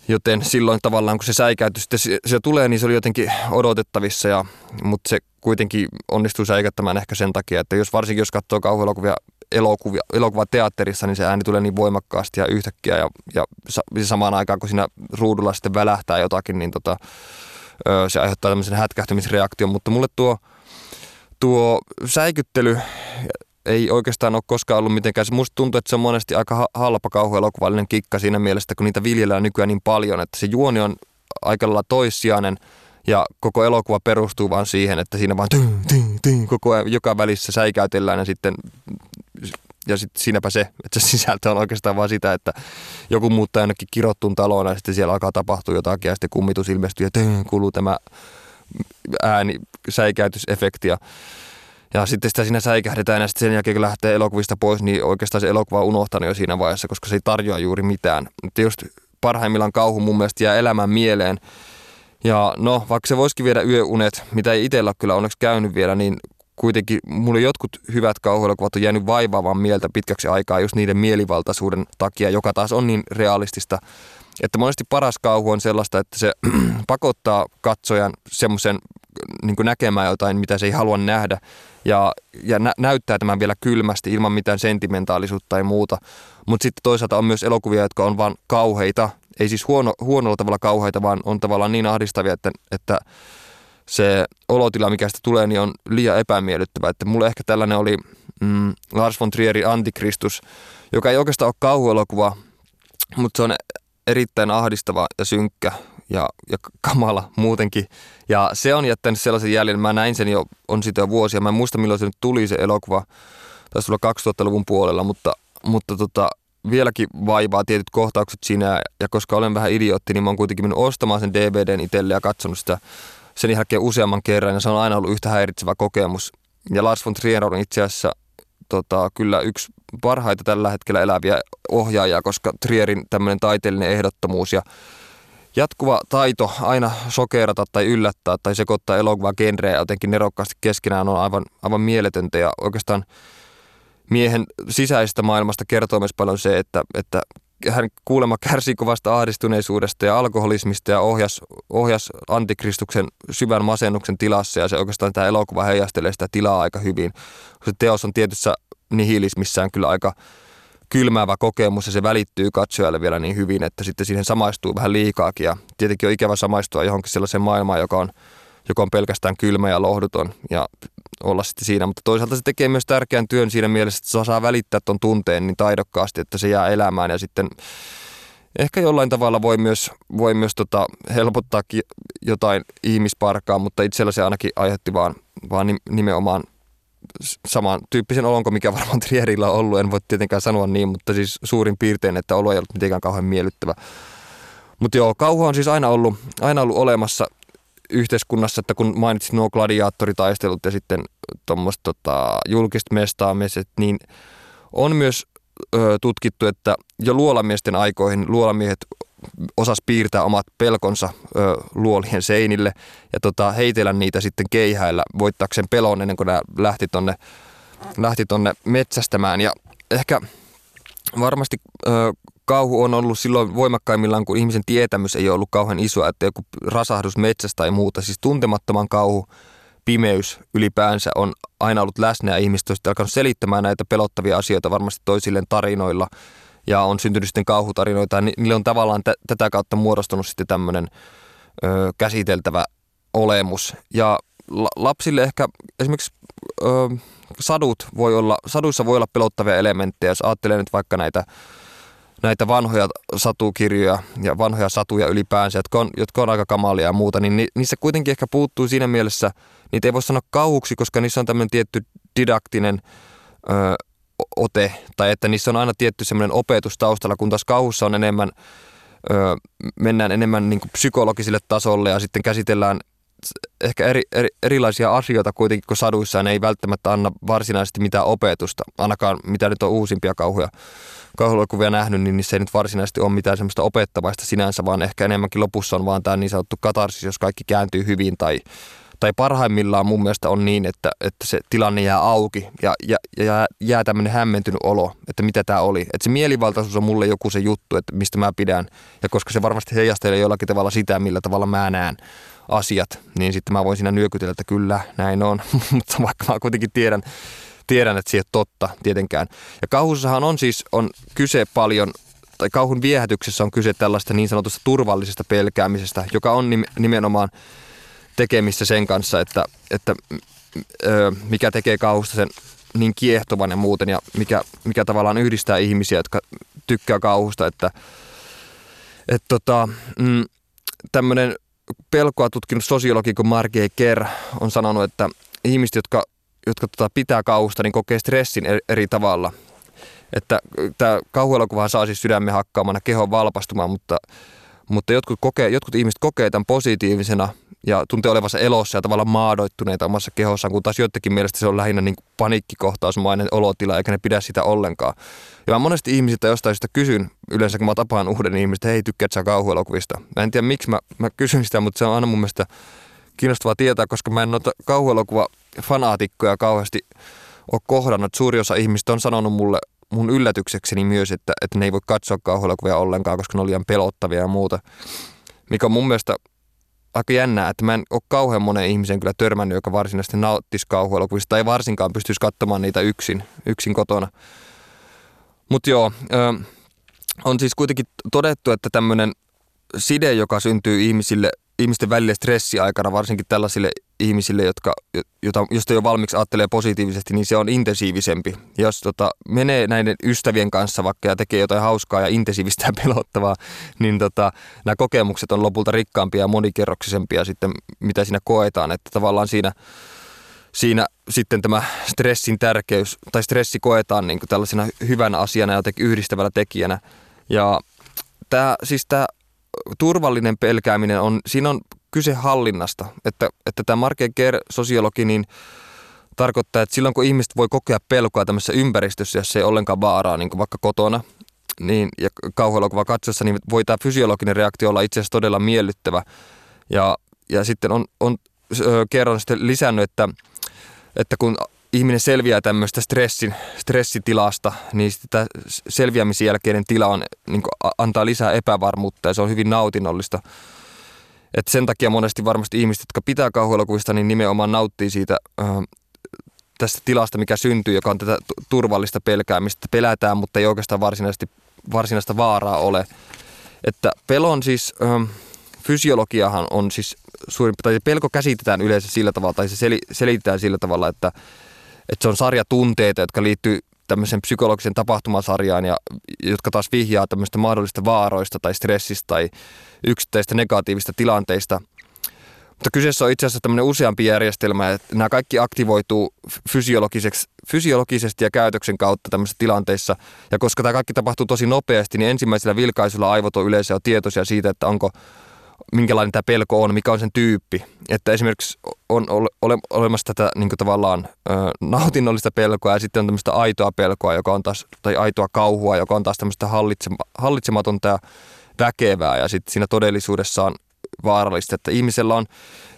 Joten silloin tavallaan kun se säikäytys sitten se, tulee, niin se oli jotenkin odotettavissa, ja, mutta se kuitenkin onnistuu säikättämään ehkä sen takia, että jos varsinkin jos katsoo kauhuelokuvia elokuvia, elokuvateatterissa, niin se ääni tulee niin voimakkaasti ja yhtäkkiä ja, ja samaan aikaan kun siinä ruudulla sitten välähtää jotakin, niin tota, se aiheuttaa tämmöisen hätkähtymisreaktion, mutta mulle tuo tuo säikyttely ei oikeastaan ole koskaan ollut mitenkään. Se musta tuntuu, että se on monesti aika halpa kauhuelokuvallinen kikka siinä mielessä, kun niitä viljellään nykyään niin paljon, että se juoni on aika lailla toissijainen ja koko elokuva perustuu vaan siihen, että siinä vaan tyn, tyn, tyn, koko ajan joka välissä säikäytellään ja sitten ja sitten siinäpä se, että se sisältö on oikeastaan vaan sitä, että joku muuttaa jonnekin kirottuun taloon ja sitten siellä alkaa tapahtua jotakin ja sitten kummitus ilmestyy ja tyn, kuuluu tämä ääni, säikäytysefekti ja ja sitten sitä siinä säikähdetään ja sitten sen jälkeen kun lähtee elokuvista pois, niin oikeastaan se elokuva on unohtanut jo siinä vaiheessa, koska se ei tarjoa juuri mitään. Mutta just parhaimmillaan kauhu mun mielestä jää elämän mieleen. Ja no, vaikka se voisikin viedä yöunet, mitä ei itsellä kyllä onneksi käynyt vielä, niin kuitenkin mulle jotkut hyvät kauhuelokuvat on jäänyt vaivaavan mieltä pitkäksi aikaa just niiden mielivaltaisuuden takia, joka taas on niin realistista, että monesti paras kauhu on sellaista, että se pakottaa katsojan semmoisen niin näkemään jotain, mitä se ei halua nähdä ja, ja nä- näyttää tämän vielä kylmästi ilman mitään sentimentaalisuutta tai muuta. Mutta sitten toisaalta on myös elokuvia, jotka on vain kauheita, ei siis huono, huonolla tavalla kauheita, vaan on tavallaan niin ahdistavia, että, että se olotila, mikä sitä tulee, niin on liian epämiellyttävä. Että mulle ehkä tällainen oli mm, Lars von Trierin Antikristus, joka ei oikeastaan ole kauhuelokuva, mutta se on erittäin ahdistava ja synkkä ja, ja kamala muutenkin. Ja se on jättänyt sellaisen jäljen, mä näin sen jo, on sitä jo vuosia. Mä en muista milloin se nyt tuli se elokuva, taisi olla 2000-luvun puolella, mutta, mutta tota, vieläkin vaivaa tietyt kohtaukset siinä. Ja koska olen vähän idiootti, niin mä oon kuitenkin mennyt ostamaan sen DVDn itselle ja katsonut sitä sen jälkeen useamman kerran. Ja se on aina ollut yhtä häiritsevä kokemus. Ja Lars von Trier on itse asiassa tota, kyllä yksi parhaita tällä hetkellä eläviä ohjaajia, koska Trierin tämmöinen taiteellinen ehdottomuus ja jatkuva taito aina sokerata tai yllättää tai sekoittaa elokuvaa genreä jotenkin nerokkaasti keskenään on aivan, aivan mieletöntä ja oikeastaan miehen sisäisestä maailmasta kertoo myös paljon se, että, että hän kuulemma kärsii kovasta ahdistuneisuudesta ja alkoholismista ja ohjas, ohjas antikristuksen syvän masennuksen tilassa ja se oikeastaan tämä elokuva heijastelee sitä tilaa aika hyvin. Se teos on tietyssä nihilismissään kyllä aika kylmäävä kokemus ja se välittyy katsojalle vielä niin hyvin, että sitten siihen samaistuu vähän liikaakin. Ja tietenkin on ikävä samaistua johonkin sellaiseen maailmaan, joka on, joka on pelkästään kylmä ja lohduton ja olla sitten siinä, mutta toisaalta se tekee myös tärkeän työn siinä mielessä, että saa välittää tuon tunteen niin taidokkaasti, että se jää elämään. Ja sitten ehkä jollain tavalla voi myös, voi myös tota helpottaa jotain ihmisparkaa, mutta itsellä se ainakin aiheutti vaan, vaan nimenomaan saman tyyppisen olon kuin mikä varmaan Trierillä on ollut. En voi tietenkään sanoa niin, mutta siis suurin piirtein, että olo ei ollut mitenkään kauhean miellyttävä. Mutta joo, kauhu on siis aina ollut, aina ollut olemassa yhteiskunnassa, että kun mainitsit nuo gladiaattoritaistelut ja sitten tuommoista tota, julkista mestaamiset, niin on myös ö, tutkittu, että jo luolamiesten aikoihin luolamiehet osas piirtää omat pelkonsa ö, luolien seinille ja tota, heitellä niitä sitten keihäillä voittaakseen pelon ennen kuin nämä lähti tonne, lähti tonne metsästämään. Ja ehkä varmasti ö, kauhu on ollut silloin voimakkaimmillaan, kun ihmisen tietämys ei ole ollut kauhean iso, että joku rasahdus metsästä tai muuta. Siis tuntemattoman kauhu, pimeys ylipäänsä on aina ollut läsnä ja ihmiset on alkanut selittämään näitä pelottavia asioita varmasti toisilleen tarinoilla ja on syntynyt sitten kauhutarinoita ja niille on tavallaan t- tätä kautta muodostunut sitten tämmöinen ö, käsiteltävä olemus. Ja la- lapsille ehkä esimerkiksi ö, sadut voi olla, saduissa voi olla pelottavia elementtejä, jos ajattelee nyt vaikka näitä näitä vanhoja satukirjoja ja vanhoja satuja ylipäänsä, jotka on, jotka on aika kamalia ja muuta, niin niissä kuitenkin ehkä puuttuu siinä mielessä, niitä ei voi sanoa kauhuksi, koska niissä on tämmöinen tietty didaktinen ö, ote, tai että niissä on aina tietty semmoinen opetus taustalla, kun taas kauhussa on enemmän, ö, mennään enemmän niin kuin tasolle ja sitten käsitellään ehkä eri, eri, erilaisia asioita kuitenkin, kun saduissa ne ei välttämättä anna varsinaisesti mitään opetusta, ainakaan mitä nyt on uusimpia kauhuja kauhuelokuvia nähnyt, niin niissä ei nyt varsinaisesti ole mitään semmoista opettavaista sinänsä, vaan ehkä enemmänkin lopussa on vaan tämä niin sanottu katarsis, jos kaikki kääntyy hyvin tai, tai parhaimmillaan mun mielestä on niin, että, että se tilanne jää auki ja, ja, ja jää tämmöinen hämmentynyt olo, että mitä tämä oli. Että se mielivaltaisuus on mulle joku se juttu, että mistä mä pidän ja koska se varmasti heijastelee jollakin tavalla sitä, millä tavalla mä näen asiat, niin sitten mä voin siinä nyökytellä, että kyllä, näin on, mutta vaikka mä kuitenkin tiedän, tiedän, että ole totta tietenkään. Ja kauhussahan on siis on kyse paljon, tai kauhun viehätyksessä on kyse tällaista niin sanotusta turvallisesta pelkäämisestä, joka on nimenomaan tekemissä sen kanssa, että, että ö, mikä tekee kauhusta sen niin kiehtovan ja muuten, ja mikä, mikä tavallaan yhdistää ihmisiä, jotka tykkää kauhusta, että et tota, mm, tämmöinen pelkoa tutkinut sosiologi kuin Marge Kerr on sanonut, että ihmiset, jotka jotka tota, pitää kauhusta, niin kokee stressin eri, eri tavalla. Että tämä kauhuelokuva saa siis sydämen hakkaamana kehon valpastumaan, mutta, mutta jotkut, kokee, jotkut ihmiset kokee tämän positiivisena ja tuntee olevansa elossa ja tavallaan maadoittuneita omassa kehossaan, kun taas joidenkin mielestä se on lähinnä niin paniikkikohtausmainen olotila, eikä ne pidä sitä ollenkaan. Ja mä monesti ihmisiltä jostain sitä kysyn, yleensä kun mä tapaan uuden ihmistä, että hei, tykkäät sä kauhuelokuvista? Mä en tiedä miksi mä, mä kysyn sitä, mutta se on aina mun mielestä kiinnostavaa tietää, koska mä en noita kauhuelokuva fanaatikkoja kauheasti ole kohdannut. Suuri osa ihmistä on sanonut mulle mun yllätyksekseni myös, että, että ne ei voi katsoa kauhuelokuvia ollenkaan, koska ne on liian pelottavia ja muuta. Mikä on mun mielestä aika jännää, että mä en ole kauhean monen ihmisen kyllä törmännyt, joka varsinaisesti nauttisi kauhuelokuvista tai varsinkaan pystyisi katsomaan niitä yksin, yksin kotona. Mutta joo, on siis kuitenkin todettu, että tämmöinen side, joka syntyy ihmisille ihmisten välille stressiaikana, varsinkin tällaisille ihmisille, jotka, jota, josta jo valmiiksi ajattelee positiivisesti, niin se on intensiivisempi. Jos tota, menee näiden ystävien kanssa vaikka ja tekee jotain hauskaa ja intensiivistä ja pelottavaa, niin tota, nämä kokemukset on lopulta rikkaampia ja monikerroksisempia sitten, mitä siinä koetaan. Että tavallaan siinä, siinä sitten tämä stressin tärkeys, tai stressi koetaan niin kuin tällaisena hyvänä asiana ja jotenkin yhdistävällä tekijänä. Ja tämä, siis tämä turvallinen pelkääminen on, siinä on kyse hallinnasta, että, että tämä Marke Ger, sosiologi, niin tarkoittaa, että silloin kun ihmiset voi kokea pelkoa tämmöisessä ympäristössä, jos ei ollenkaan vaaraa, niin kuin vaikka kotona, niin, ja kauhuelokuva katsossa, niin voi tämä fysiologinen reaktio olla itse asiassa todella miellyttävä. Ja, ja sitten on, on kerron sitten lisännyt, että, että kun ihminen selviää tämmöistä stressin, stressitilasta, niin sitä selviämisen jälkeinen tila on, niin antaa lisää epävarmuutta ja se on hyvin nautinnollista. Et sen takia monesti varmasti ihmiset, jotka pitää kauhuelokuvista, niin nimenomaan nauttii siitä äh, tästä tilasta, mikä syntyy, joka on tätä turvallista pelkäämistä. Pelätään, mutta ei oikeastaan varsinaisesti, varsinaista vaaraa ole. Että pelon siis... Äh, fysiologiahan on siis suurin, tai pelko käsitetään yleensä sillä tavalla, tai se sel, selitetään sillä tavalla, että, että se on sarja tunteita, jotka liittyy tämmöisen psykologisen tapahtumasarjaan, ja, jotka taas vihjaa tämmöistä mahdollista vaaroista tai stressistä tai yksittäistä negatiivista tilanteista. Mutta kyseessä on itse asiassa tämmöinen useampi järjestelmä, että nämä kaikki aktivoituu fysiologisesti ja käytöksen kautta tämmöisissä tilanteissa. Ja koska tämä kaikki tapahtuu tosi nopeasti, niin ensimmäisellä vilkaisulla aivot on yleensä jo tietoisia siitä, että onko minkälainen tämä pelko on, mikä on sen tyyppi. Että esimerkiksi on ole, olemassa tätä niin tavallaan ö, nautinnollista pelkoa ja sitten on tämmöistä aitoa pelkoa, joka on taas, tai aitoa kauhua, joka on taas tämmöistä hallitsema, hallitsematonta ja väkevää ja sitten siinä todellisuudessa on vaarallista, että ihmisellä on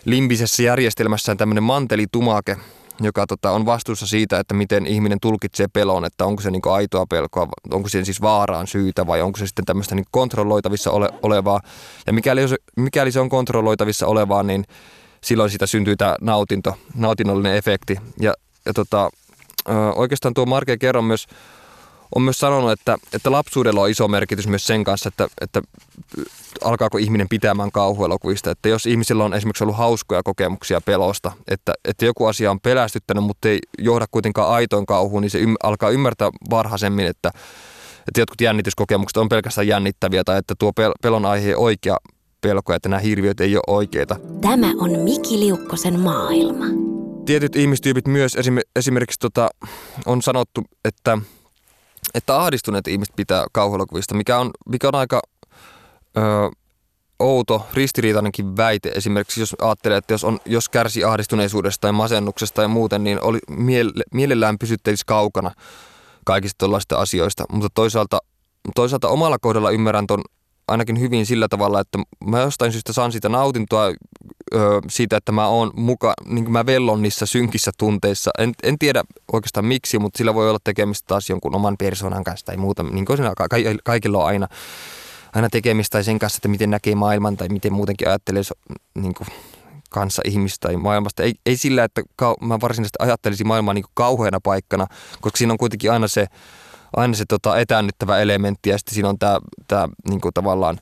limbisessä järjestelmässään tämmöinen mantelitumake, joka tota, on vastuussa siitä, että miten ihminen tulkitsee pelon, että onko se niin aitoa pelkoa, onko se siis vaaraan syytä vai onko se sitten tämmöistä niin kontrolloitavissa ole, olevaa. Ja mikäli, mikäli se on kontrolloitavissa olevaa, niin silloin siitä syntyy tämä nautinto, nautinnollinen efekti. Ja, ja tota, oikeastaan tuo Marke kerron myös on myös sanonut, että, että lapsuudella on iso merkitys myös sen kanssa, että, että alkaako ihminen pitämään kauhuelokuvista. Että jos ihmisillä on esimerkiksi ollut hauskoja kokemuksia pelosta, että, että joku asia on pelästyttänyt, mutta ei johda kuitenkaan aitoin kauhuun, niin se ym, alkaa ymmärtää varhaisemmin, että, että jotkut jännityskokemukset on pelkästään jännittäviä tai että tuo pel- pelon aihe oikea pelko, että nämä hirviöt ei ole oikeita. Tämä on Miki Liukkosen maailma. Tietyt ihmistyypit myös, esimerkiksi tota, on sanottu, että että ahdistuneet ihmiset pitää kauhuelokuvista, mikä on, mikä on aika ö, outo, ristiriitainenkin väite. Esimerkiksi jos ajattelee, että jos, on, jos kärsi ahdistuneisuudesta tai masennuksesta tai muuten, niin oli, miele, mielellään pysyttelisi kaukana kaikista tällaista asioista. Mutta toisaalta, toisaalta omalla kohdalla ymmärrän ton ainakin hyvin sillä tavalla, että mä jostain syystä saan sitä nautintoa ö, siitä, että mä oon muka, niin kuin mä vellon niissä synkissä tunteissa. En, en tiedä oikeastaan miksi, mutta sillä voi olla tekemistä taas jonkun oman persoonan kanssa tai muuta. Niin kuin siinä kaikilla on aina, aina tekemistä tai sen kanssa, että miten näkee maailman tai miten muutenkin ajattelee niin kuin kanssa ihmistä tai maailmasta. Ei, ei sillä, että mä varsinaisesti ajattelisin maailmaa niin kuin kauheana paikkana, koska siinä on kuitenkin aina se aina se tota, etäännyttävä elementti ja sitten siinä on tämä, tämä niin kuin tavallaan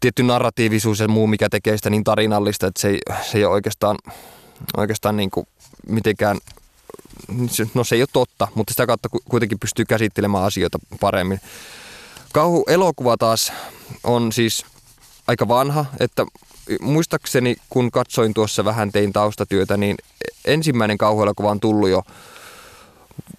tietty narratiivisuus ja muu, mikä tekee sitä niin tarinallista, että se ei, se ei ole oikeastaan, oikeastaan niin kuin mitenkään, no se ei ole totta, mutta sitä kautta kuitenkin pystyy käsittelemään asioita paremmin. Kauhu-elokuva taas on siis aika vanha, että muistaakseni kun katsoin tuossa vähän tein taustatyötä, niin ensimmäinen kauhuelokuva on tullut jo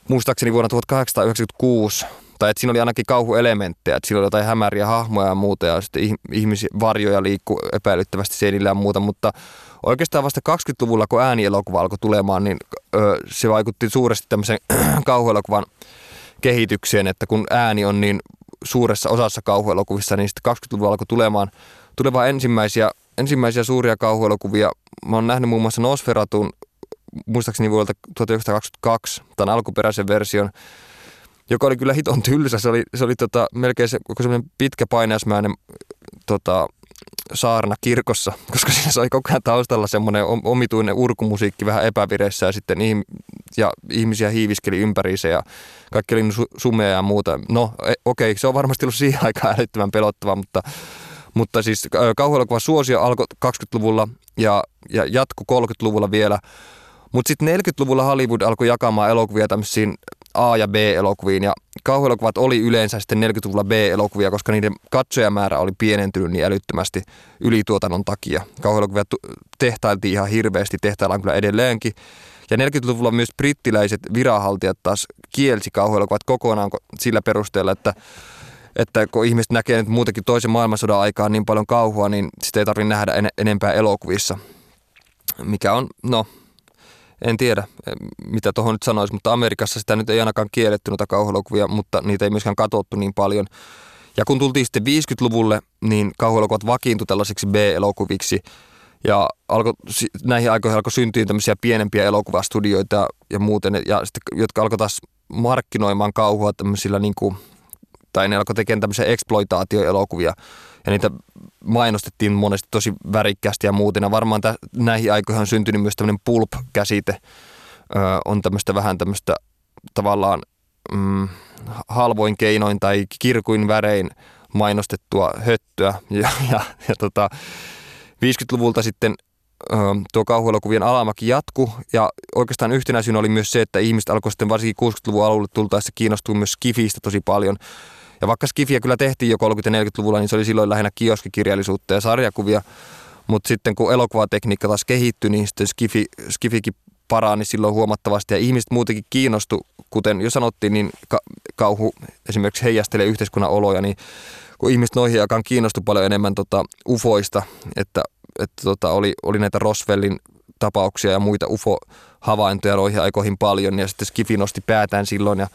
muistaakseni vuonna 1896, tai että siinä oli ainakin kauhuelementtejä, että siinä oli jotain hämäriä hahmoja ja muuta, ja sitten ihmisiä, varjoja liikkuu epäilyttävästi seinillä ja muuta, mutta oikeastaan vasta 20-luvulla, kun äänielokuva alkoi tulemaan, niin ö, se vaikutti suuresti tämmöisen kauhuelokuvan kehitykseen, että kun ääni on niin suuressa osassa kauhuelokuvissa, niin sitten 20-luvulla alkoi tulemaan, tulemaan ensimmäisiä, ensimmäisiä suuria kauhuelokuvia. Mä oon nähnyt muun muassa Nosferatun muistaakseni vuodelta 1922, tämän alkuperäisen version, joka oli kyllä hiton tylsä. Se oli, se oli tota, melkein se, semmoinen pitkä painaismäinen tota, saarna kirkossa, koska siinä sai koko ajan taustalla semmoinen omituinen urkumusiikki vähän epävireissä ja sitten ihm- ja ihmisiä hiiviskeli ympäriinsä ja kaikki oli su- sumea ja muuta. No e- okei, okay, se on varmasti ollut siihen aikaan älyttömän pelottava, mutta, mutta siis kauhuelokuva suosio alkoi 20-luvulla ja, ja jatku 30-luvulla vielä. Mutta sitten 40-luvulla Hollywood alkoi jakamaan elokuvia tämmöisiin A- ja B-elokuviin ja kauhuelokuvat oli yleensä sitten 40-luvulla B-elokuvia, koska niiden katsojamäärä oli pienentynyt niin älyttömästi ylituotannon takia. Kauhuelokuvia tehtailtiin ihan hirveästi, tehtaillaan kyllä edelleenkin. Ja 40-luvulla myös brittiläiset viranhaltijat taas kielsi kauhuelokuvat kokonaan sillä perusteella, että että kun ihmiset näkee nyt muutenkin toisen maailmansodan aikaan niin paljon kauhua, niin sitä ei tarvitse nähdä en- enempää elokuvissa. Mikä on, no, en tiedä, mitä tuohon nyt sanoisi, mutta Amerikassa sitä nyt ei ainakaan kielletty noita kauhuelokuvia, mutta niitä ei myöskään katsottu niin paljon. Ja kun tultiin sitten 50-luvulle, niin kauhuelokuvat vakiintui tällaisiksi B-elokuviksi. Ja alko, näihin aikoihin alkoi syntyä tämmöisiä pienempiä elokuvastudioita ja muuten, ja sitten, jotka alkoi taas markkinoimaan kauhua tämmöisillä niin kuin, tai ne alkoi tekemään tämmöisiä exploitaatioelokuvia. Ja niitä mainostettiin monesti tosi värikkäästi ja muuten. Ja varmaan täh, näihin aikoihin on syntynyt myös tämmöinen pulp-käsite. Öö, on tämmöistä vähän tämmöistä tavallaan mm, halvoin keinoin tai kirkuin värein mainostettua höttöä. Ja, ja, ja tota, 50-luvulta sitten tuo kauhuelokuvien alamäki jatku ja oikeastaan yhtenä syynä oli myös se, että ihmiset alkoi sitten varsinkin 60-luvun alulle tultaessa kiinnostua myös Skifistä tosi paljon. Ja vaikka Skifiä kyllä tehtiin jo 30- ja 40-luvulla, niin se oli silloin lähinnä kioskikirjallisuutta ja sarjakuvia. Mutta sitten kun elokuvatekniikka taas kehittyi, niin sitten Skifi, Skifikin parani silloin huomattavasti ja ihmiset muutenkin kiinnostu, kuten jo sanottiin, niin ka- kauhu esimerkiksi heijastelee yhteiskunnan oloja, niin kun ihmiset noihin aikaan kiinnostui paljon enemmän tota ufoista, että, että tota, oli, oli näitä Roswellin tapauksia ja muita UFO-havaintoja noihin aikoihin paljon ja sitten Skifi nosti päätään silloin ja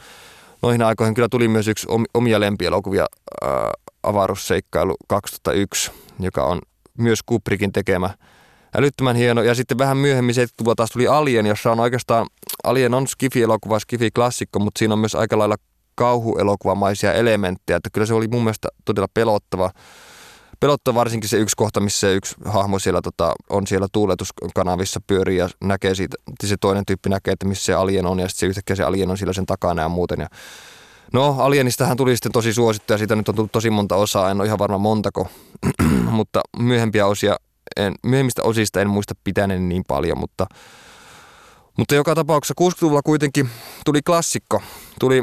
noihin aikoihin kyllä tuli myös yksi omia lempielokuvia ää, avaruusseikkailu 2001, joka on myös Kubrickin tekemä älyttömän hieno. Ja sitten vähän myöhemmin 70 taas tuli Alien, jossa on oikeastaan, Alien on Skifi-elokuva, Skifi-klassikko, mutta siinä on myös aika lailla kauhuelokuvamaisia elementtejä, että kyllä se oli mun mielestä todella pelottava. Pelottava varsinkin se yksi kohta, missä se yksi hahmo siellä tota, on siellä tuuletuskanavissa pyörii ja näkee siitä, se toinen tyyppi näkee, että missä se alien on ja sitten se yhtäkkiä se alien on siellä sen takana ja muuten. Ja No, Alienistähän tuli sitten tosi suosittu ja siitä nyt on tullut tosi monta osaa, en ole ihan varma montako, mutta myöhempiä osia, en, myöhemmistä osista en muista pitäneeni niin paljon, mutta, mutta joka tapauksessa 60-luvulla kuitenkin tuli klassikko, tuli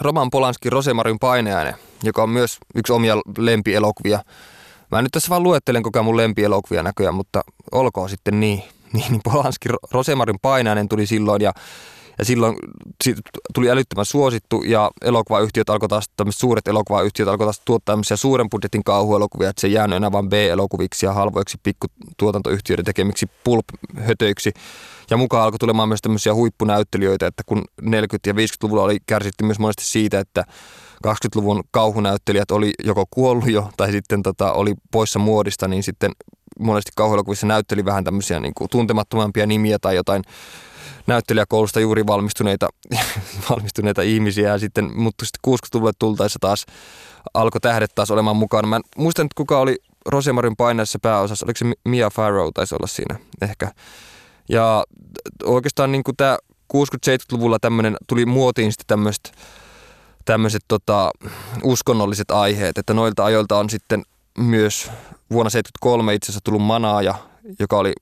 Roman Polanskin Rosemarin paineaine, joka on myös yksi omia lempielokuvia. Mä nyt tässä vaan luettelen koko mun lempielokuvia näköjään, mutta olkoon sitten niin. Niin, niin Polanski Rosemarin painainen tuli silloin ja ja silloin tuli älyttömän suosittu ja elokuvayhtiöt alkoi taas, suuret elokuvayhtiöt alkoi taas tuottaa tämmöisiä suuren budjetin kauhuelokuvia, että se ei jäänyt enää vain B-elokuviksi ja halvoiksi pikkutuotantoyhtiöiden tekemiksi pulp-hötöiksi. Ja mukaan alkoi tulemaan myös tämmöisiä huippunäyttelijöitä, että kun 40- ja 50-luvulla oli kärsitty myös monesti siitä, että 20-luvun kauhunäyttelijät oli joko kuollut jo tai sitten tota, oli poissa muodista, niin sitten monesti kauhuelokuvissa näytteli vähän tämmöisiä niin kuin tuntemattomampia nimiä tai jotain näyttelijäkoulusta juuri valmistuneita, valmistuneita ihmisiä. Ja sitten, mutta sitten 60-luvulle tultaessa taas alkoi tähdet taas olemaan mukana. Mä en muista nyt kuka oli Rosemarin paineessa pääosassa. Oliko se Mia Farrow taisi olla siinä ehkä. Ja oikeastaan niin tämä 60-70-luvulla tämmöinen tuli muotiin sitten tämmöistä tämmöiset tota, uskonnolliset aiheet, että noilta ajoilta on sitten myös vuonna 1973 itse asiassa tullut Manaaja, joka oli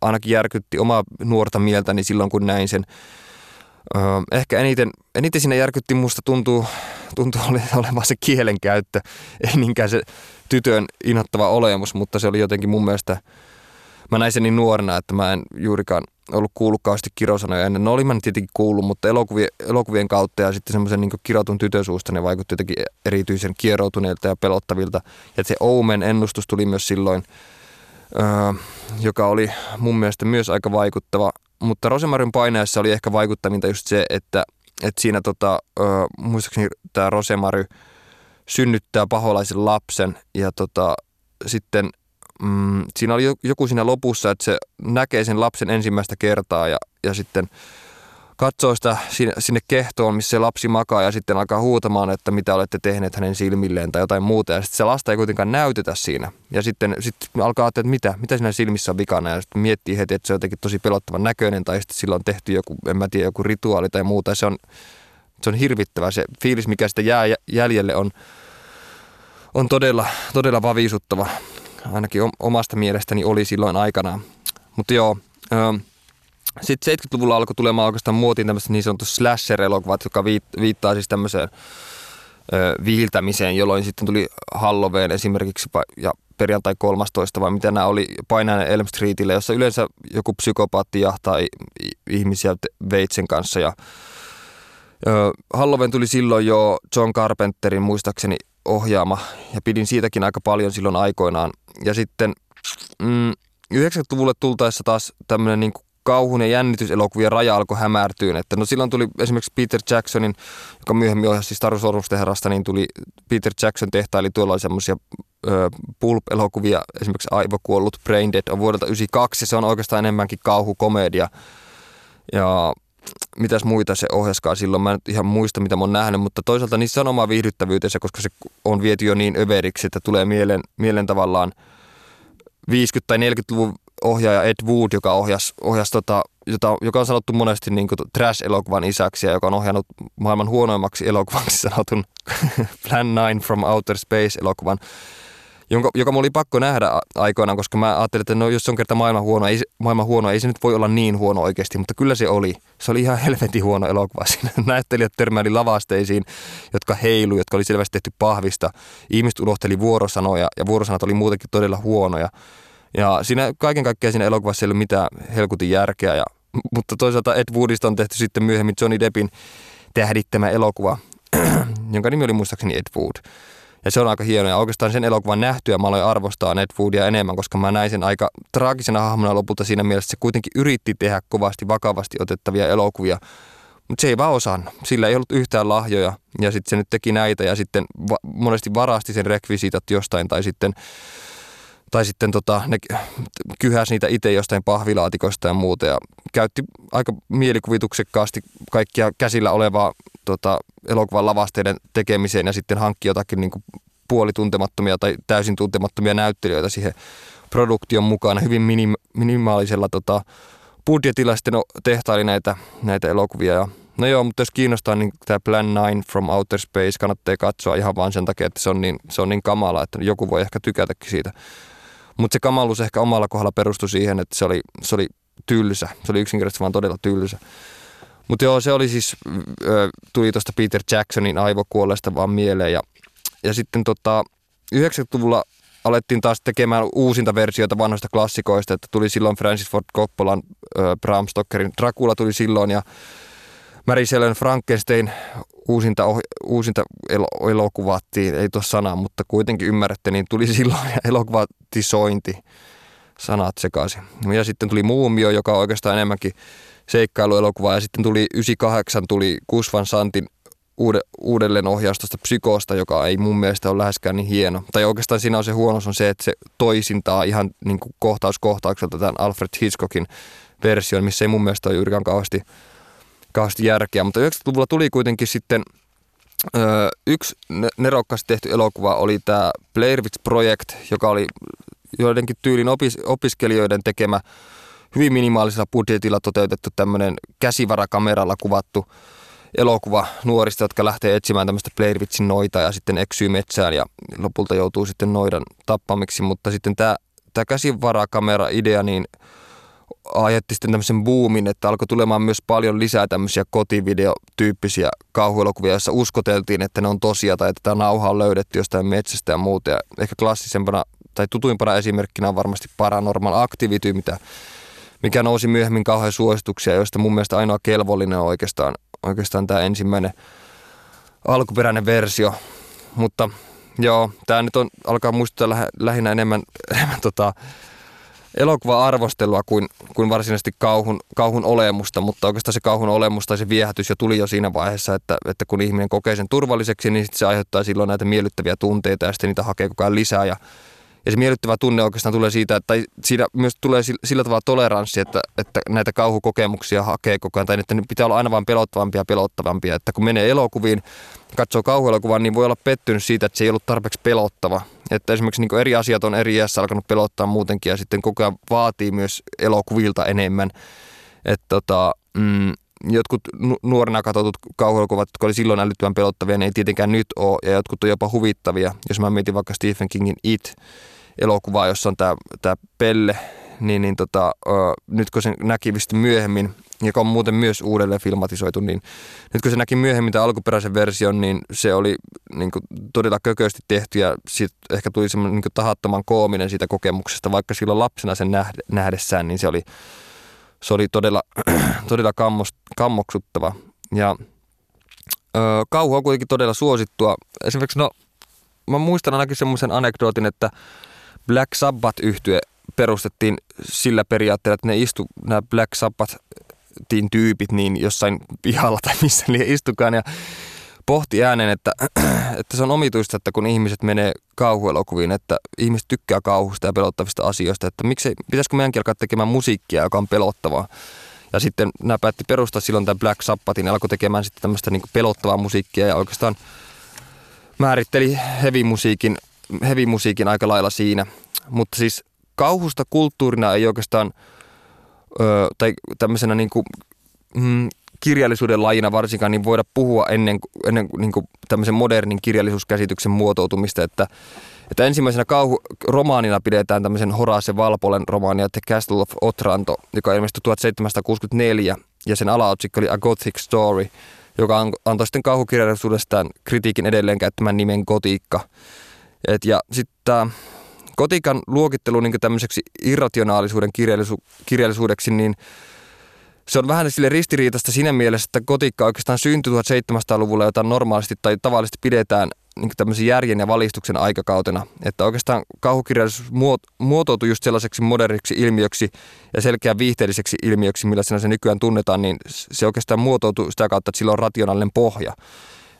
ainakin järkytti omaa nuorta mieltäni silloin, kun näin sen. Öö, ehkä eniten, eniten siinä järkytti musta tuntuu, tuntuu olevan se kielenkäyttö, ei niinkään se tytön inhottava olemus, mutta se oli jotenkin mun mielestä, mä näin sen niin nuorena, että mä en juurikaan ollut kuullut kirosanoja ennen. No olin mä tietenkin kuullut, mutta elokuvien, elokuvien kautta ja sitten semmoisen niin kirotun tytön suusta ne vaikutti jotenkin erityisen kieroutuneilta ja pelottavilta. Ja se Omen ennustus tuli myös silloin – joka oli mun mielestä myös aika vaikuttava. Mutta Rosemarin paineessa oli ehkä vaikuttavinta just se, että, että siinä tota, muistaakseni tämä Rosemary synnyttää paholaisen lapsen ja tota, sitten mm, siinä oli joku siinä lopussa, että se näkee sen lapsen ensimmäistä kertaa ja, ja sitten katsoo sitä sinne, sinne kehtoon, missä se lapsi makaa ja sitten alkaa huutamaan, että mitä olette tehneet hänen silmilleen tai jotain muuta. Ja sitten se lasta ei kuitenkaan näytetä siinä. Ja sitten sit alkaa ajatella, että mitä, mitä siinä silmissä on vikana. Ja sitten miettii heti, että se on jotenkin tosi pelottavan näköinen tai sitten sillä on tehty joku, en mä tiedä, joku rituaali tai muuta. Se on, se on hirvittävä. Se fiilis, mikä sitä jää jäljelle on, on todella, todella vavisuttava. Ainakin omasta mielestäni oli silloin aikanaan. Mutta joo, sitten 70-luvulla alkoi tulemaan oikeastaan muotiin tämmöistä niin sanottu slasher-elokuvat, joka viittaa siis tämmöiseen viiltämiseen, jolloin sitten tuli Halloween esimerkiksi ja perjantai 13 vai mitä nämä oli painainen Elm Streetille, jossa yleensä joku psykopaatti jahtaa ihmisiä veitsen kanssa ja Halloween tuli silloin jo John Carpenterin muistaakseni ohjaama ja pidin siitäkin aika paljon silloin aikoinaan ja sitten mm, 90-luvulle tultaessa taas tämmöinen niin kauhun ja jännityselokuvien raja alkoi hämärtyä. Että no silloin tuli esimerkiksi Peter Jacksonin, joka myöhemmin ohjasi Star Wars niin tuli Peter Jackson tehtaili tuolla semmoisia pulp-elokuvia, esimerkiksi Aivokuollut Brain Dead on vuodelta 1992 ja se on oikeastaan enemmänkin kauhukomedia. Ja mitäs muita se ohjaskaa. Silloin, mä en ihan muista mitä mä oon nähnyt, mutta toisaalta niissä on oma viihdyttävyytensä, koska se on viety jo niin överiksi, että tulee mieleen, mieleen tavallaan 50- tai 40-luvun ohjaaja Ed Wood, joka ohjasi, ohjasi tota, jota, joka on sanottu monesti niin kuin trash-elokuvan isäksi ja joka on ohjannut maailman huonoimmaksi elokuvaksi sanotun Plan 9 from Outer Space-elokuvan, jonka, joka mulla oli pakko nähdä aikoinaan, koska mä ajattelin, että no jos se on kerta maailman huono, ei, maailman huono, ei se nyt voi olla niin huono oikeasti, mutta kyllä se oli. Se oli ihan helvetin huono elokuva. Siinä näyttelijät törmäili lavasteisiin, jotka heilu, jotka oli selvästi tehty pahvista. Ihmiset unohteli vuorosanoja ja vuorosanat oli muutenkin todella huonoja. Ja siinä kaiken kaikkiaan siinä elokuvassa ei ollut mitään helkutin järkeä, ja, mutta toisaalta Ed Woodista on tehty sitten myöhemmin Johnny Deppin tähdittämä elokuva, jonka nimi oli muistaakseni Ed Wood. Ja se on aika hieno. Ja oikeastaan sen elokuvan nähtyä mä aloin arvostaa Ed Woodia enemmän, koska mä näin sen aika traagisena hahmona lopulta siinä mielessä, että se kuitenkin yritti tehdä kovasti vakavasti otettavia elokuvia. Mutta se ei vaan osannut. Sillä ei ollut yhtään lahjoja. Ja sitten se nyt teki näitä ja sitten va- monesti varasti sen rekvisiitat jostain tai sitten tai sitten tota, ne kyhäsi niitä itse jostain pahvilaatikosta ja muuta ja käytti aika mielikuvituksekkaasti kaikkia käsillä olevaa tota, elokuvan lavasteiden tekemiseen ja sitten hankki jotakin niin puolituntemattomia tai täysin tuntemattomia näyttelijöitä siihen produktion mukana hyvin minim, minimaalisella tota, budjetilla sitten tehtaili näitä, näitä elokuvia ja No joo, mutta jos kiinnostaa, niin tämä Plan 9 from Outer Space kannattaa katsoa ihan vaan sen takia, että se on niin, se on niin kamala, että joku voi ehkä tykätäkin siitä. Mutta se kamalus ehkä omalla kohdalla perustui siihen, että se oli, se oli tylsä. Se oli yksinkertaisesti vaan todella tylsä. Mutta joo, se oli siis, tuli tuosta Peter Jacksonin aivokuolleesta vaan mieleen. Ja, ja sitten tota, 90-luvulla alettiin taas tekemään uusinta versioita vanhoista klassikoista, että tuli silloin Francis Ford Coppolan Bram Stokerin Dracula tuli silloin ja Mary Frankenstein uusinta, uusinta el- elokuvattiin, ei tuossa sanaa, mutta kuitenkin ymmärrätte, niin tuli silloin elokuvatisointi sanat sekaisin. Ja sitten tuli Muumio, joka on oikeastaan enemmänkin seikkailuelokuva, ja sitten tuli 98 tuli Kusvan Santin uude, uudelleen ohjaustosta Psykosta, joka ei mun mielestä ole läheskään niin hieno. Tai oikeastaan siinä on se huonous on se, että se toisintaa ihan niin kuin kohtaus kohtaukselta tämän Alfred Hitchcockin version, missä ei mun mielestä ole juurikaan kauheasti kauheasti järkeä, mutta 90-luvulla tuli kuitenkin sitten ö, yksi nerokkaasti tehty elokuva oli tämä Blair Project, joka oli joidenkin tyylin opis, opiskelijoiden tekemä hyvin minimaalisella budjetilla toteutettu tämmöinen käsivarakameralla kuvattu elokuva nuorista, jotka lähtee etsimään tämmöistä Blair noita ja sitten eksyy metsään ja lopulta joutuu sitten noidan tappamiksi, mutta sitten tämä, tämä käsivarakamera-idea, niin – aiheutti sitten tämmöisen boomin, että alkoi tulemaan myös paljon lisää tämmöisiä kotivideotyyppisiä kauhuelokuvia, joissa uskoteltiin, että ne on tosia tai että tämä nauha on löydetty jostain metsästä ja muuta. Ja ehkä klassisempana tai tutuimpana esimerkkinä on varmasti Paranormal Activity, mitä, mikä nousi myöhemmin kauhean suosituksia, joista mun mielestä ainoa kelvollinen on oikeastaan, oikeastaan tämä ensimmäinen alkuperäinen versio. Mutta joo, tämä nyt on, alkaa muistuttaa läh, lähinnä enemmän, enemmän tota, elokuva-arvostelua kuin, kuin varsinaisesti kauhun, kauhun olemusta, mutta oikeastaan se kauhun olemus tai se viehätys jo tuli jo siinä vaiheessa, että, että kun ihminen kokee sen turvalliseksi, niin se aiheuttaa silloin näitä miellyttäviä tunteita ja sitten niitä hakee koko ajan lisää ja ja se miellyttävä tunne oikeastaan tulee siitä, että siinä myös tulee sillä tavalla toleranssi, että, että näitä kauhukokemuksia hakee koko ajan, tai että ne pitää olla aina vain pelottavampia ja pelottavampia. Että kun menee elokuviin, katsoo kauhuelokuvan, niin voi olla pettynyt siitä, että se ei ollut tarpeeksi pelottava. Että esimerkiksi niin eri asiat on eri iässä alkanut pelottaa muutenkin, ja sitten koko ajan vaatii myös elokuvilta enemmän. Että tota, mm, jotkut nuorena katsotut kauhuelokuvat, jotka oli silloin älyttömän pelottavia, ne ei tietenkään nyt ole, ja jotkut on jopa huvittavia. Jos mä mietin vaikka Stephen Kingin It, elokuvaa, jossa on tämä Pelle, niin, niin tota, nyt kun se näki myöhemmin, joka on muuten myös uudelleen filmatisoitu, niin nyt kun se näki myöhemmin tämän alkuperäisen version, niin se oli niin kuin, todella kökösti tehty ja sit ehkä tuli semmoinen niin tahattoman koominen siitä kokemuksesta, vaikka silloin lapsena sen nähdessään, niin se oli, se oli todella, todella kammos, kammoksuttava. Ja ö, kauhu on kuitenkin todella suosittua. Esimerkiksi no, mä muistan ainakin semmoisen anekdootin, että Black Sabbath yhtye perustettiin sillä periaatteella, että ne istu, nämä Black Sabbathin tyypit niin jossain pihalla tai missä liian istukaan ja pohti äänen, että, että se on omituista, että kun ihmiset menee kauhuelokuviin, että ihmiset tykkää kauhusta ja pelottavista asioista, että miksei, pitäisikö meidänkin alkaa tekemään musiikkia, joka on pelottavaa. Ja sitten nämä päätti perustaa silloin tämän Black Sabbathin ja alkoi tekemään sitten tämmöistä niin pelottavaa musiikkia ja oikeastaan määritteli heavy-musiikin, heavy-musiikin aika lailla siinä. Mutta siis kauhusta kulttuurina ei oikeastaan, ö, tai tämmöisenä niin kuin, mm, kirjallisuuden lajina varsinkaan, niin voida puhua ennen, ennen niin kuin tämmöisen modernin kirjallisuuskäsityksen muotoutumista, että, että ensimmäisenä kauhuromaanina pidetään tämmöisen Horace Valpolen romaania The Castle of Otranto, joka ilmestyi 1764 ja sen alaotsikko oli A Gothic Story, joka antoi sitten kauhukirjallisuudestaan kritiikin edelleen käyttämään nimen gotiikka. Et ja sitten gotiikan luokittelu niin tämmöiseksi irrationaalisuuden kirjallisu- kirjallisuudeksi, niin se on vähän sille ristiriitasta siinä mielessä, että gotiikka oikeastaan syntyi 1700-luvulla, jota normaalisti tai tavallisesti pidetään niin tämmöisen järjen ja valistuksen aikakautena. Että oikeastaan kauhukirjallisuus muotoutui just sellaiseksi moderniksi ilmiöksi ja selkeän viihteelliseksi ilmiöksi, millä se nykyään tunnetaan, niin se oikeastaan muotoutuu sitä kautta, että sillä on rationaalinen pohja.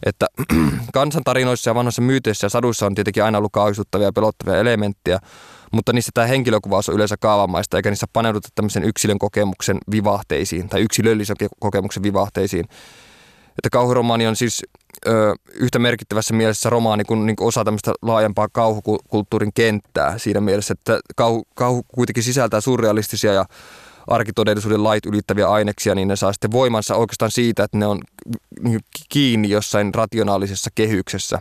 Että kansantarinoissa ja vanhoissa myyteissä ja saduissa on tietenkin aina ollut kauhistuttavia ja pelottavia elementtejä, mutta niissä tämä henkilökuvaus on yleensä kaavamaista, eikä niissä paneuduta tämmöisen yksilön kokemuksen vivahteisiin tai yksilöllisen kokemuksen vivahteisiin. Että kauhuromaani on siis ö, yhtä merkittävässä mielessä romaani kuin, niin kuin osa tämmöistä laajempaa kauhukulttuurin kenttää siinä mielessä, että kauhu, kauhu kuitenkin sisältää surrealistisia ja arkitodellisuuden lait ylittäviä aineksia, niin ne saa sitten voimansa oikeastaan siitä, että ne on kiinni jossain rationaalisessa kehyksessä.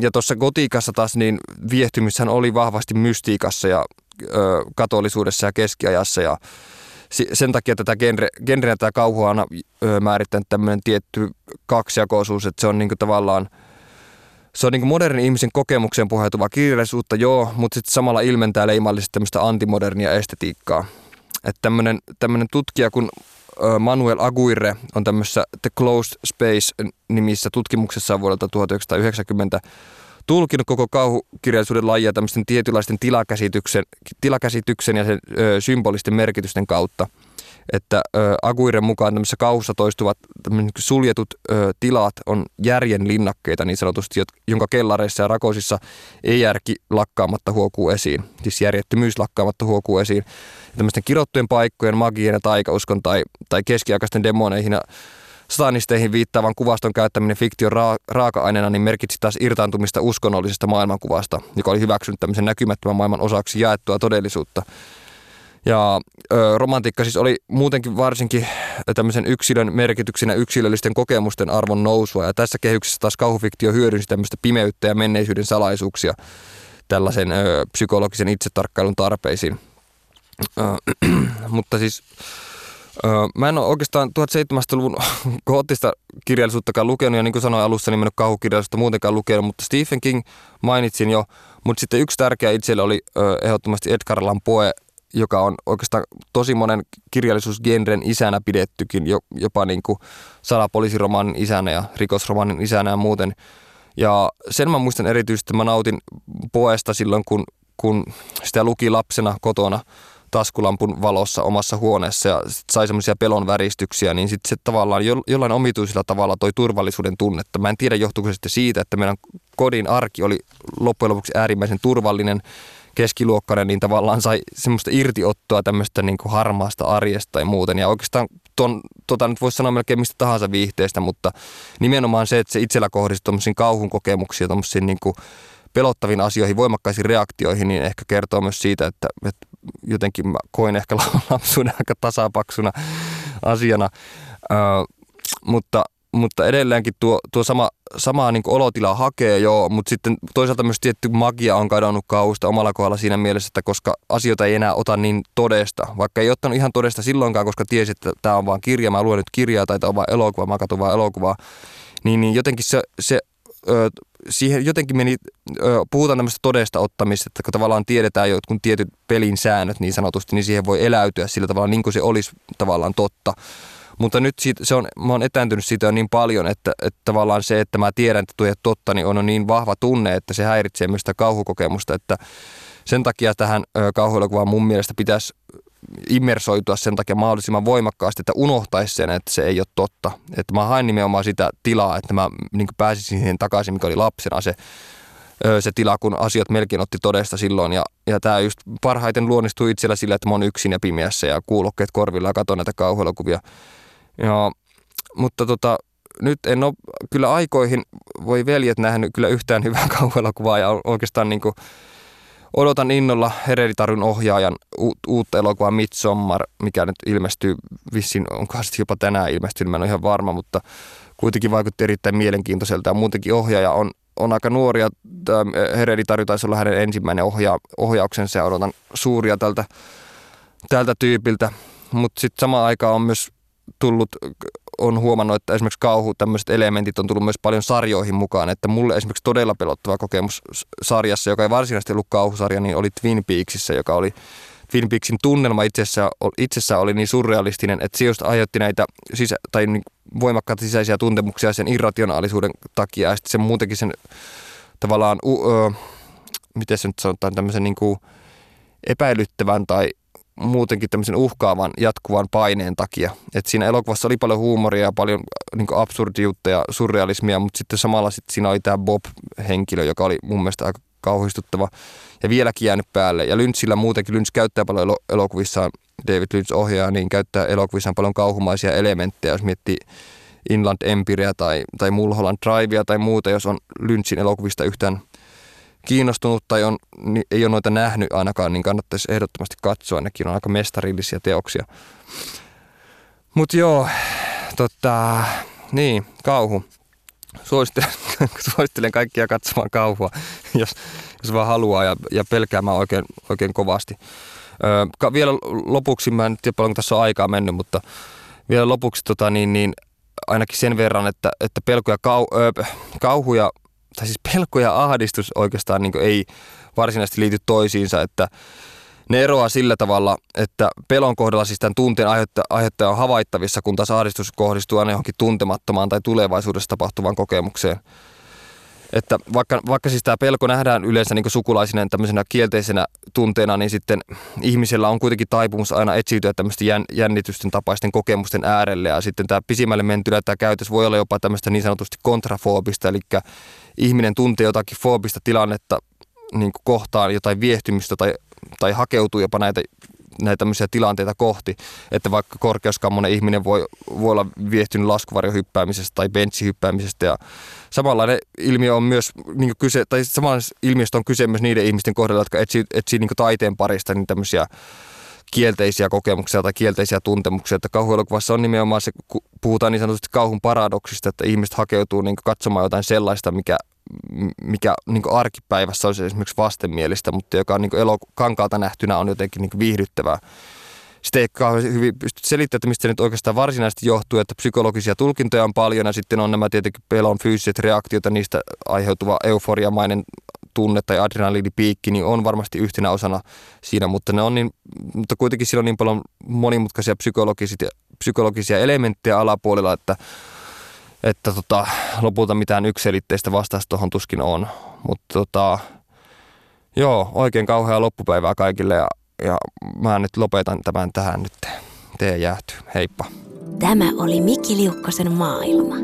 Ja tuossa gotiikassa taas niin viehtymishän oli vahvasti mystiikassa ja katolisuudessa ja keskiajassa ja sen takia tätä genre, genreä tämä kauhua on määrittänyt tämmöinen tietty kaksijakoisuus, että se on niinku tavallaan se on niin modernin ihmisen kokemukseen pohjautuvaa kirjallisuutta, joo, mutta sitten samalla ilmentää leimallisesti tämmöistä antimodernia estetiikkaa. Että tämmöinen, tämmöinen tutkija kuin Manuel Aguirre on tämmöisessä The Closed Space-nimissä tutkimuksessa vuodelta 1990 tulkinut koko kauhukirjallisuuden lajia tämmöisten tietynlaisten tilakäsityksen, tilakäsityksen ja sen ö, symbolisten merkitysten kautta – että Aguiren mukaan tämmöisessä kauhussa toistuvat suljetut ö, tilat on järjen linnakkeita niin sanotusti, jonka kellareissa ja rakosissa ei järki lakkaamatta huokuu esiin. Siis järjettömyys lakkaamatta huokuu esiin. Ja tämmöisten kirottujen paikkojen, magien ja taikauskon tai, tai keskiaikaisten demoneihin ja satanisteihin viittaavan kuvaston käyttäminen fiktion ra- raaka-aineena niin merkitsi taas irtaantumista uskonnollisesta maailmankuvasta, joka oli hyväksynyt tämmöisen näkymättömän maailman osaksi jaettua todellisuutta. Ja ö, romantiikka siis oli muutenkin varsinkin tämmöisen yksilön merkityksen ja yksilöllisten kokemusten arvon nousua. Ja tässä kehyksessä taas kauhufiktio hyödynsi tämmöistä pimeyttä ja menneisyyden salaisuuksia tällaisen ö, psykologisen itsetarkkailun tarpeisiin. Ö, mutta siis mä en ole oikeastaan 1700-luvun koottista kirjallisuuttakaan lukenut ja niin kuin sanoin alussa, niin en ole kauhukirjallisuutta muutenkaan lukenut, mutta Stephen King mainitsin jo, mutta sitten yksi tärkeä itselle oli ö, ehdottomasti Edgar Allan Poe, joka on oikeastaan tosi monen kirjallisuusgenren isänä pidettykin, jopa niin kuin salapoliisiromaanin isänä ja rikosromaanin isänä ja muuten. Ja sen mä muistan erityisesti, että mä nautin poesta silloin, kun, kun sitä luki lapsena kotona taskulampun valossa omassa huoneessa ja sit sai semmoisia pelon väristyksiä, niin sitten se tavallaan jo, jollain omituisella tavalla toi turvallisuuden tunnetta. Mä en tiedä johtuuko se siitä, että meidän kodin arki oli loppujen lopuksi äärimmäisen turvallinen keskiluokkainen, niin tavallaan sai semmoista irtiottoa tämmöistä niin kuin harmaasta arjesta ja muuten. Ja oikeastaan ton, tota nyt voisi sanoa melkein mistä tahansa viihteestä, mutta nimenomaan se, että se itsellä kohdistuu tuommoisiin kauhun kokemuksia, tuommoisiin niin kuin pelottaviin asioihin, voimakkaisiin reaktioihin, niin ehkä kertoo myös siitä, että, että jotenkin mä koin ehkä lapsuuden aika tasapaksuna asiana. Ö, mutta mutta edelleenkin tuo, tuo sama, samaa niin olotila hakee joo, mutta sitten toisaalta myös tietty magia on kadonnut kauhusta omalla kohdalla siinä mielessä, että koska asioita ei enää ota niin todesta, vaikka ei ottanut ihan todesta silloinkaan, koska tiesi, että tämä on vaan kirja, mä luen nyt kirjaa tai tämä on vaan elokuva, mä katson vaan elokuvaa, niin, niin jotenkin se, se ö, siihen jotenkin meni, ö, puhutaan tämmöistä todesta ottamista, että kun tavallaan tiedetään jotkut tietyt pelin säännöt niin sanotusti, niin siihen voi eläytyä sillä tavalla niin kuin se olisi tavallaan totta. Mutta nyt siitä, se on, mä oon etääntynyt siitä niin paljon, että, että tavallaan se, että mä tiedän, että tuo totta, niin on niin vahva tunne, että se häiritsee myös sitä kauhukokemusta, että sen takia tähän kauhuelokuvaan mun mielestä pitäisi immersoitua sen takia mahdollisimman voimakkaasti, että unohtaisi sen, että se ei ole totta. Että mä hain nimenomaan sitä tilaa, että mä niin pääsisin siihen takaisin, mikä oli lapsena se, se tila, kun asiat melkein otti todesta silloin. Ja, ja tämä just parhaiten luonnistuu itsellä sillä, että mä oon yksin ja pimeässä ja kuulokkeet korvilla ja katon näitä kauhuelokuvia. Ja, mutta tota, nyt en ole kyllä aikoihin, voi veljet nähnyt kyllä yhtään hyvää kauhuelokuvaa ja oikeastaan niin kuin, odotan innolla Hereditarun ohjaajan u- uutta elokuvaa Midsommar, mikä nyt ilmestyy vissiin, onkohan sitten jopa tänään ilmestynyt, mä en ole ihan varma, mutta kuitenkin vaikutti erittäin mielenkiintoiselta ja muutenkin ohjaaja on, on aika nuoria. Hereditari taisi olla hänen ensimmäinen ohja, ohjauksensa ja odotan suuria tältä, tältä tyypiltä, mutta sitten samaan aikaan on myös tullut on huomannut, että esimerkiksi kauhu, tämmöiset elementit on tullut myös paljon sarjoihin mukaan. Että mulle esimerkiksi todella pelottava kokemus sarjassa, joka ei varsinaisesti ollut kauhusarja, niin oli Twin Peaksissa, joka oli Twin Peaksin tunnelma itsessään, itsessään oli niin surrealistinen, että se just aiheutti näitä sisä, tai niin voimakkaita sisäisiä tuntemuksia sen irrationaalisuuden takia ja sitten sen muutenkin sen tavallaan, uh, uh, miten se nyt sanotaan, tämmöisen niin kuin epäilyttävän tai muutenkin tämmöisen uhkaavan jatkuvan paineen takia. Et siinä elokuvassa oli paljon huumoria ja paljon niin absurdiutta ja surrealismia, mutta sitten samalla sit siinä oli tämä Bob-henkilö, joka oli mun mielestä aika kauhistuttava ja vieläkin jäänyt päälle. Ja Lynchillä muutenkin, Lynch käyttää paljon elokuvissaan, David Lynch ohjaa, niin käyttää elokuvissaan paljon kauhumaisia elementtejä, jos miettii Inland Empire tai, tai Mulholland Drivea tai muuta, jos on Lynchin elokuvista yhtään – kiinnostunut tai on, ei ole noita nähnyt ainakaan, niin kannattaisi ehdottomasti katsoa. Nekin on aika mestarillisia teoksia. Mutta joo, tota, niin, kauhu. Suosittelen, suosittelen kaikkia katsomaan kauhua, jos, jos vaan haluaa ja, ja pelkäämään oikein, oikein kovasti. Öö, vielä lopuksi, mä en tiedä paljon tässä on aikaa mennyt, mutta vielä lopuksi tota, niin, niin, ainakin sen verran, että, että pelko ja kau, öö, kauhu ja tai siis pelko ja ahdistus oikeastaan niin ei varsinaisesti liity toisiinsa, että ne eroaa sillä tavalla, että pelon kohdalla siis tämän tunteen aiheuttaja on havaittavissa, kun taas ahdistus kohdistuu aina johonkin tuntemattomaan tai tulevaisuudessa tapahtuvaan kokemukseen. Että vaikka, vaikka siis tämä pelko nähdään yleensä niin sukulaisinen tämmöisenä kielteisenä tunteena, niin sitten ihmisellä on kuitenkin taipumus aina etsiytyä tämmöisten jännitysten tapaisten kokemusten äärelle. Ja sitten tämä pisimmälle mentynä tämä käytös voi olla jopa tämmöistä niin sanotusti kontrafoobista, eli ihminen tuntee jotakin foobista tilannetta niin kohtaan jotain viehtymistä tai, tai hakeutuu jopa näitä näitä tämmöisiä tilanteita kohti, että vaikka korkeuskammonen ihminen voi, voi olla viehtynyt laskuvarjohyppäämisestä tai benchihyppäämisestä ja samanlainen ilmiö on myös niin kyse, tai samanlaisesta ilmiöstä on kyse myös niiden ihmisten kohdalla, jotka etsii, etsii niin taiteen parista niin tämmöisiä kielteisiä kokemuksia tai kielteisiä tuntemuksia. Että kauhuelokuvassa on nimenomaan se, puhutaan niin sanotusti kauhun paradoksista, että ihmiset hakeutuu niin katsomaan jotain sellaista, mikä, mikä niin arkipäivässä olisi esimerkiksi vastenmielistä, mutta joka niin elokankaalta nähtynä on jotenkin niin viihdyttävää. Sitten ei kauhean hyvin pysty selittämään, että mistä se nyt oikeastaan varsinaisesti johtuu, että psykologisia tulkintoja on paljon ja sitten on nämä tietenkin pelon fyysiset reaktiot ja niistä aiheutuva euforiamainen tunne tai adrenaliinipiikki, niin on varmasti yhtenä osana siinä, mutta ne on niin, mutta kuitenkin sillä on niin paljon monimutkaisia psykologisia, psykologisia elementtejä alapuolella, että että tota, lopulta mitään ykselitteistä vastausta tuohon tuskin on. Mutta tota, joo, oikein kauheaa loppupäivää kaikille ja, ja mä nyt lopetan tämän tähän nyt. Tee jäähtyy. Heippa. Tämä oli Miki Liukkosen maailma.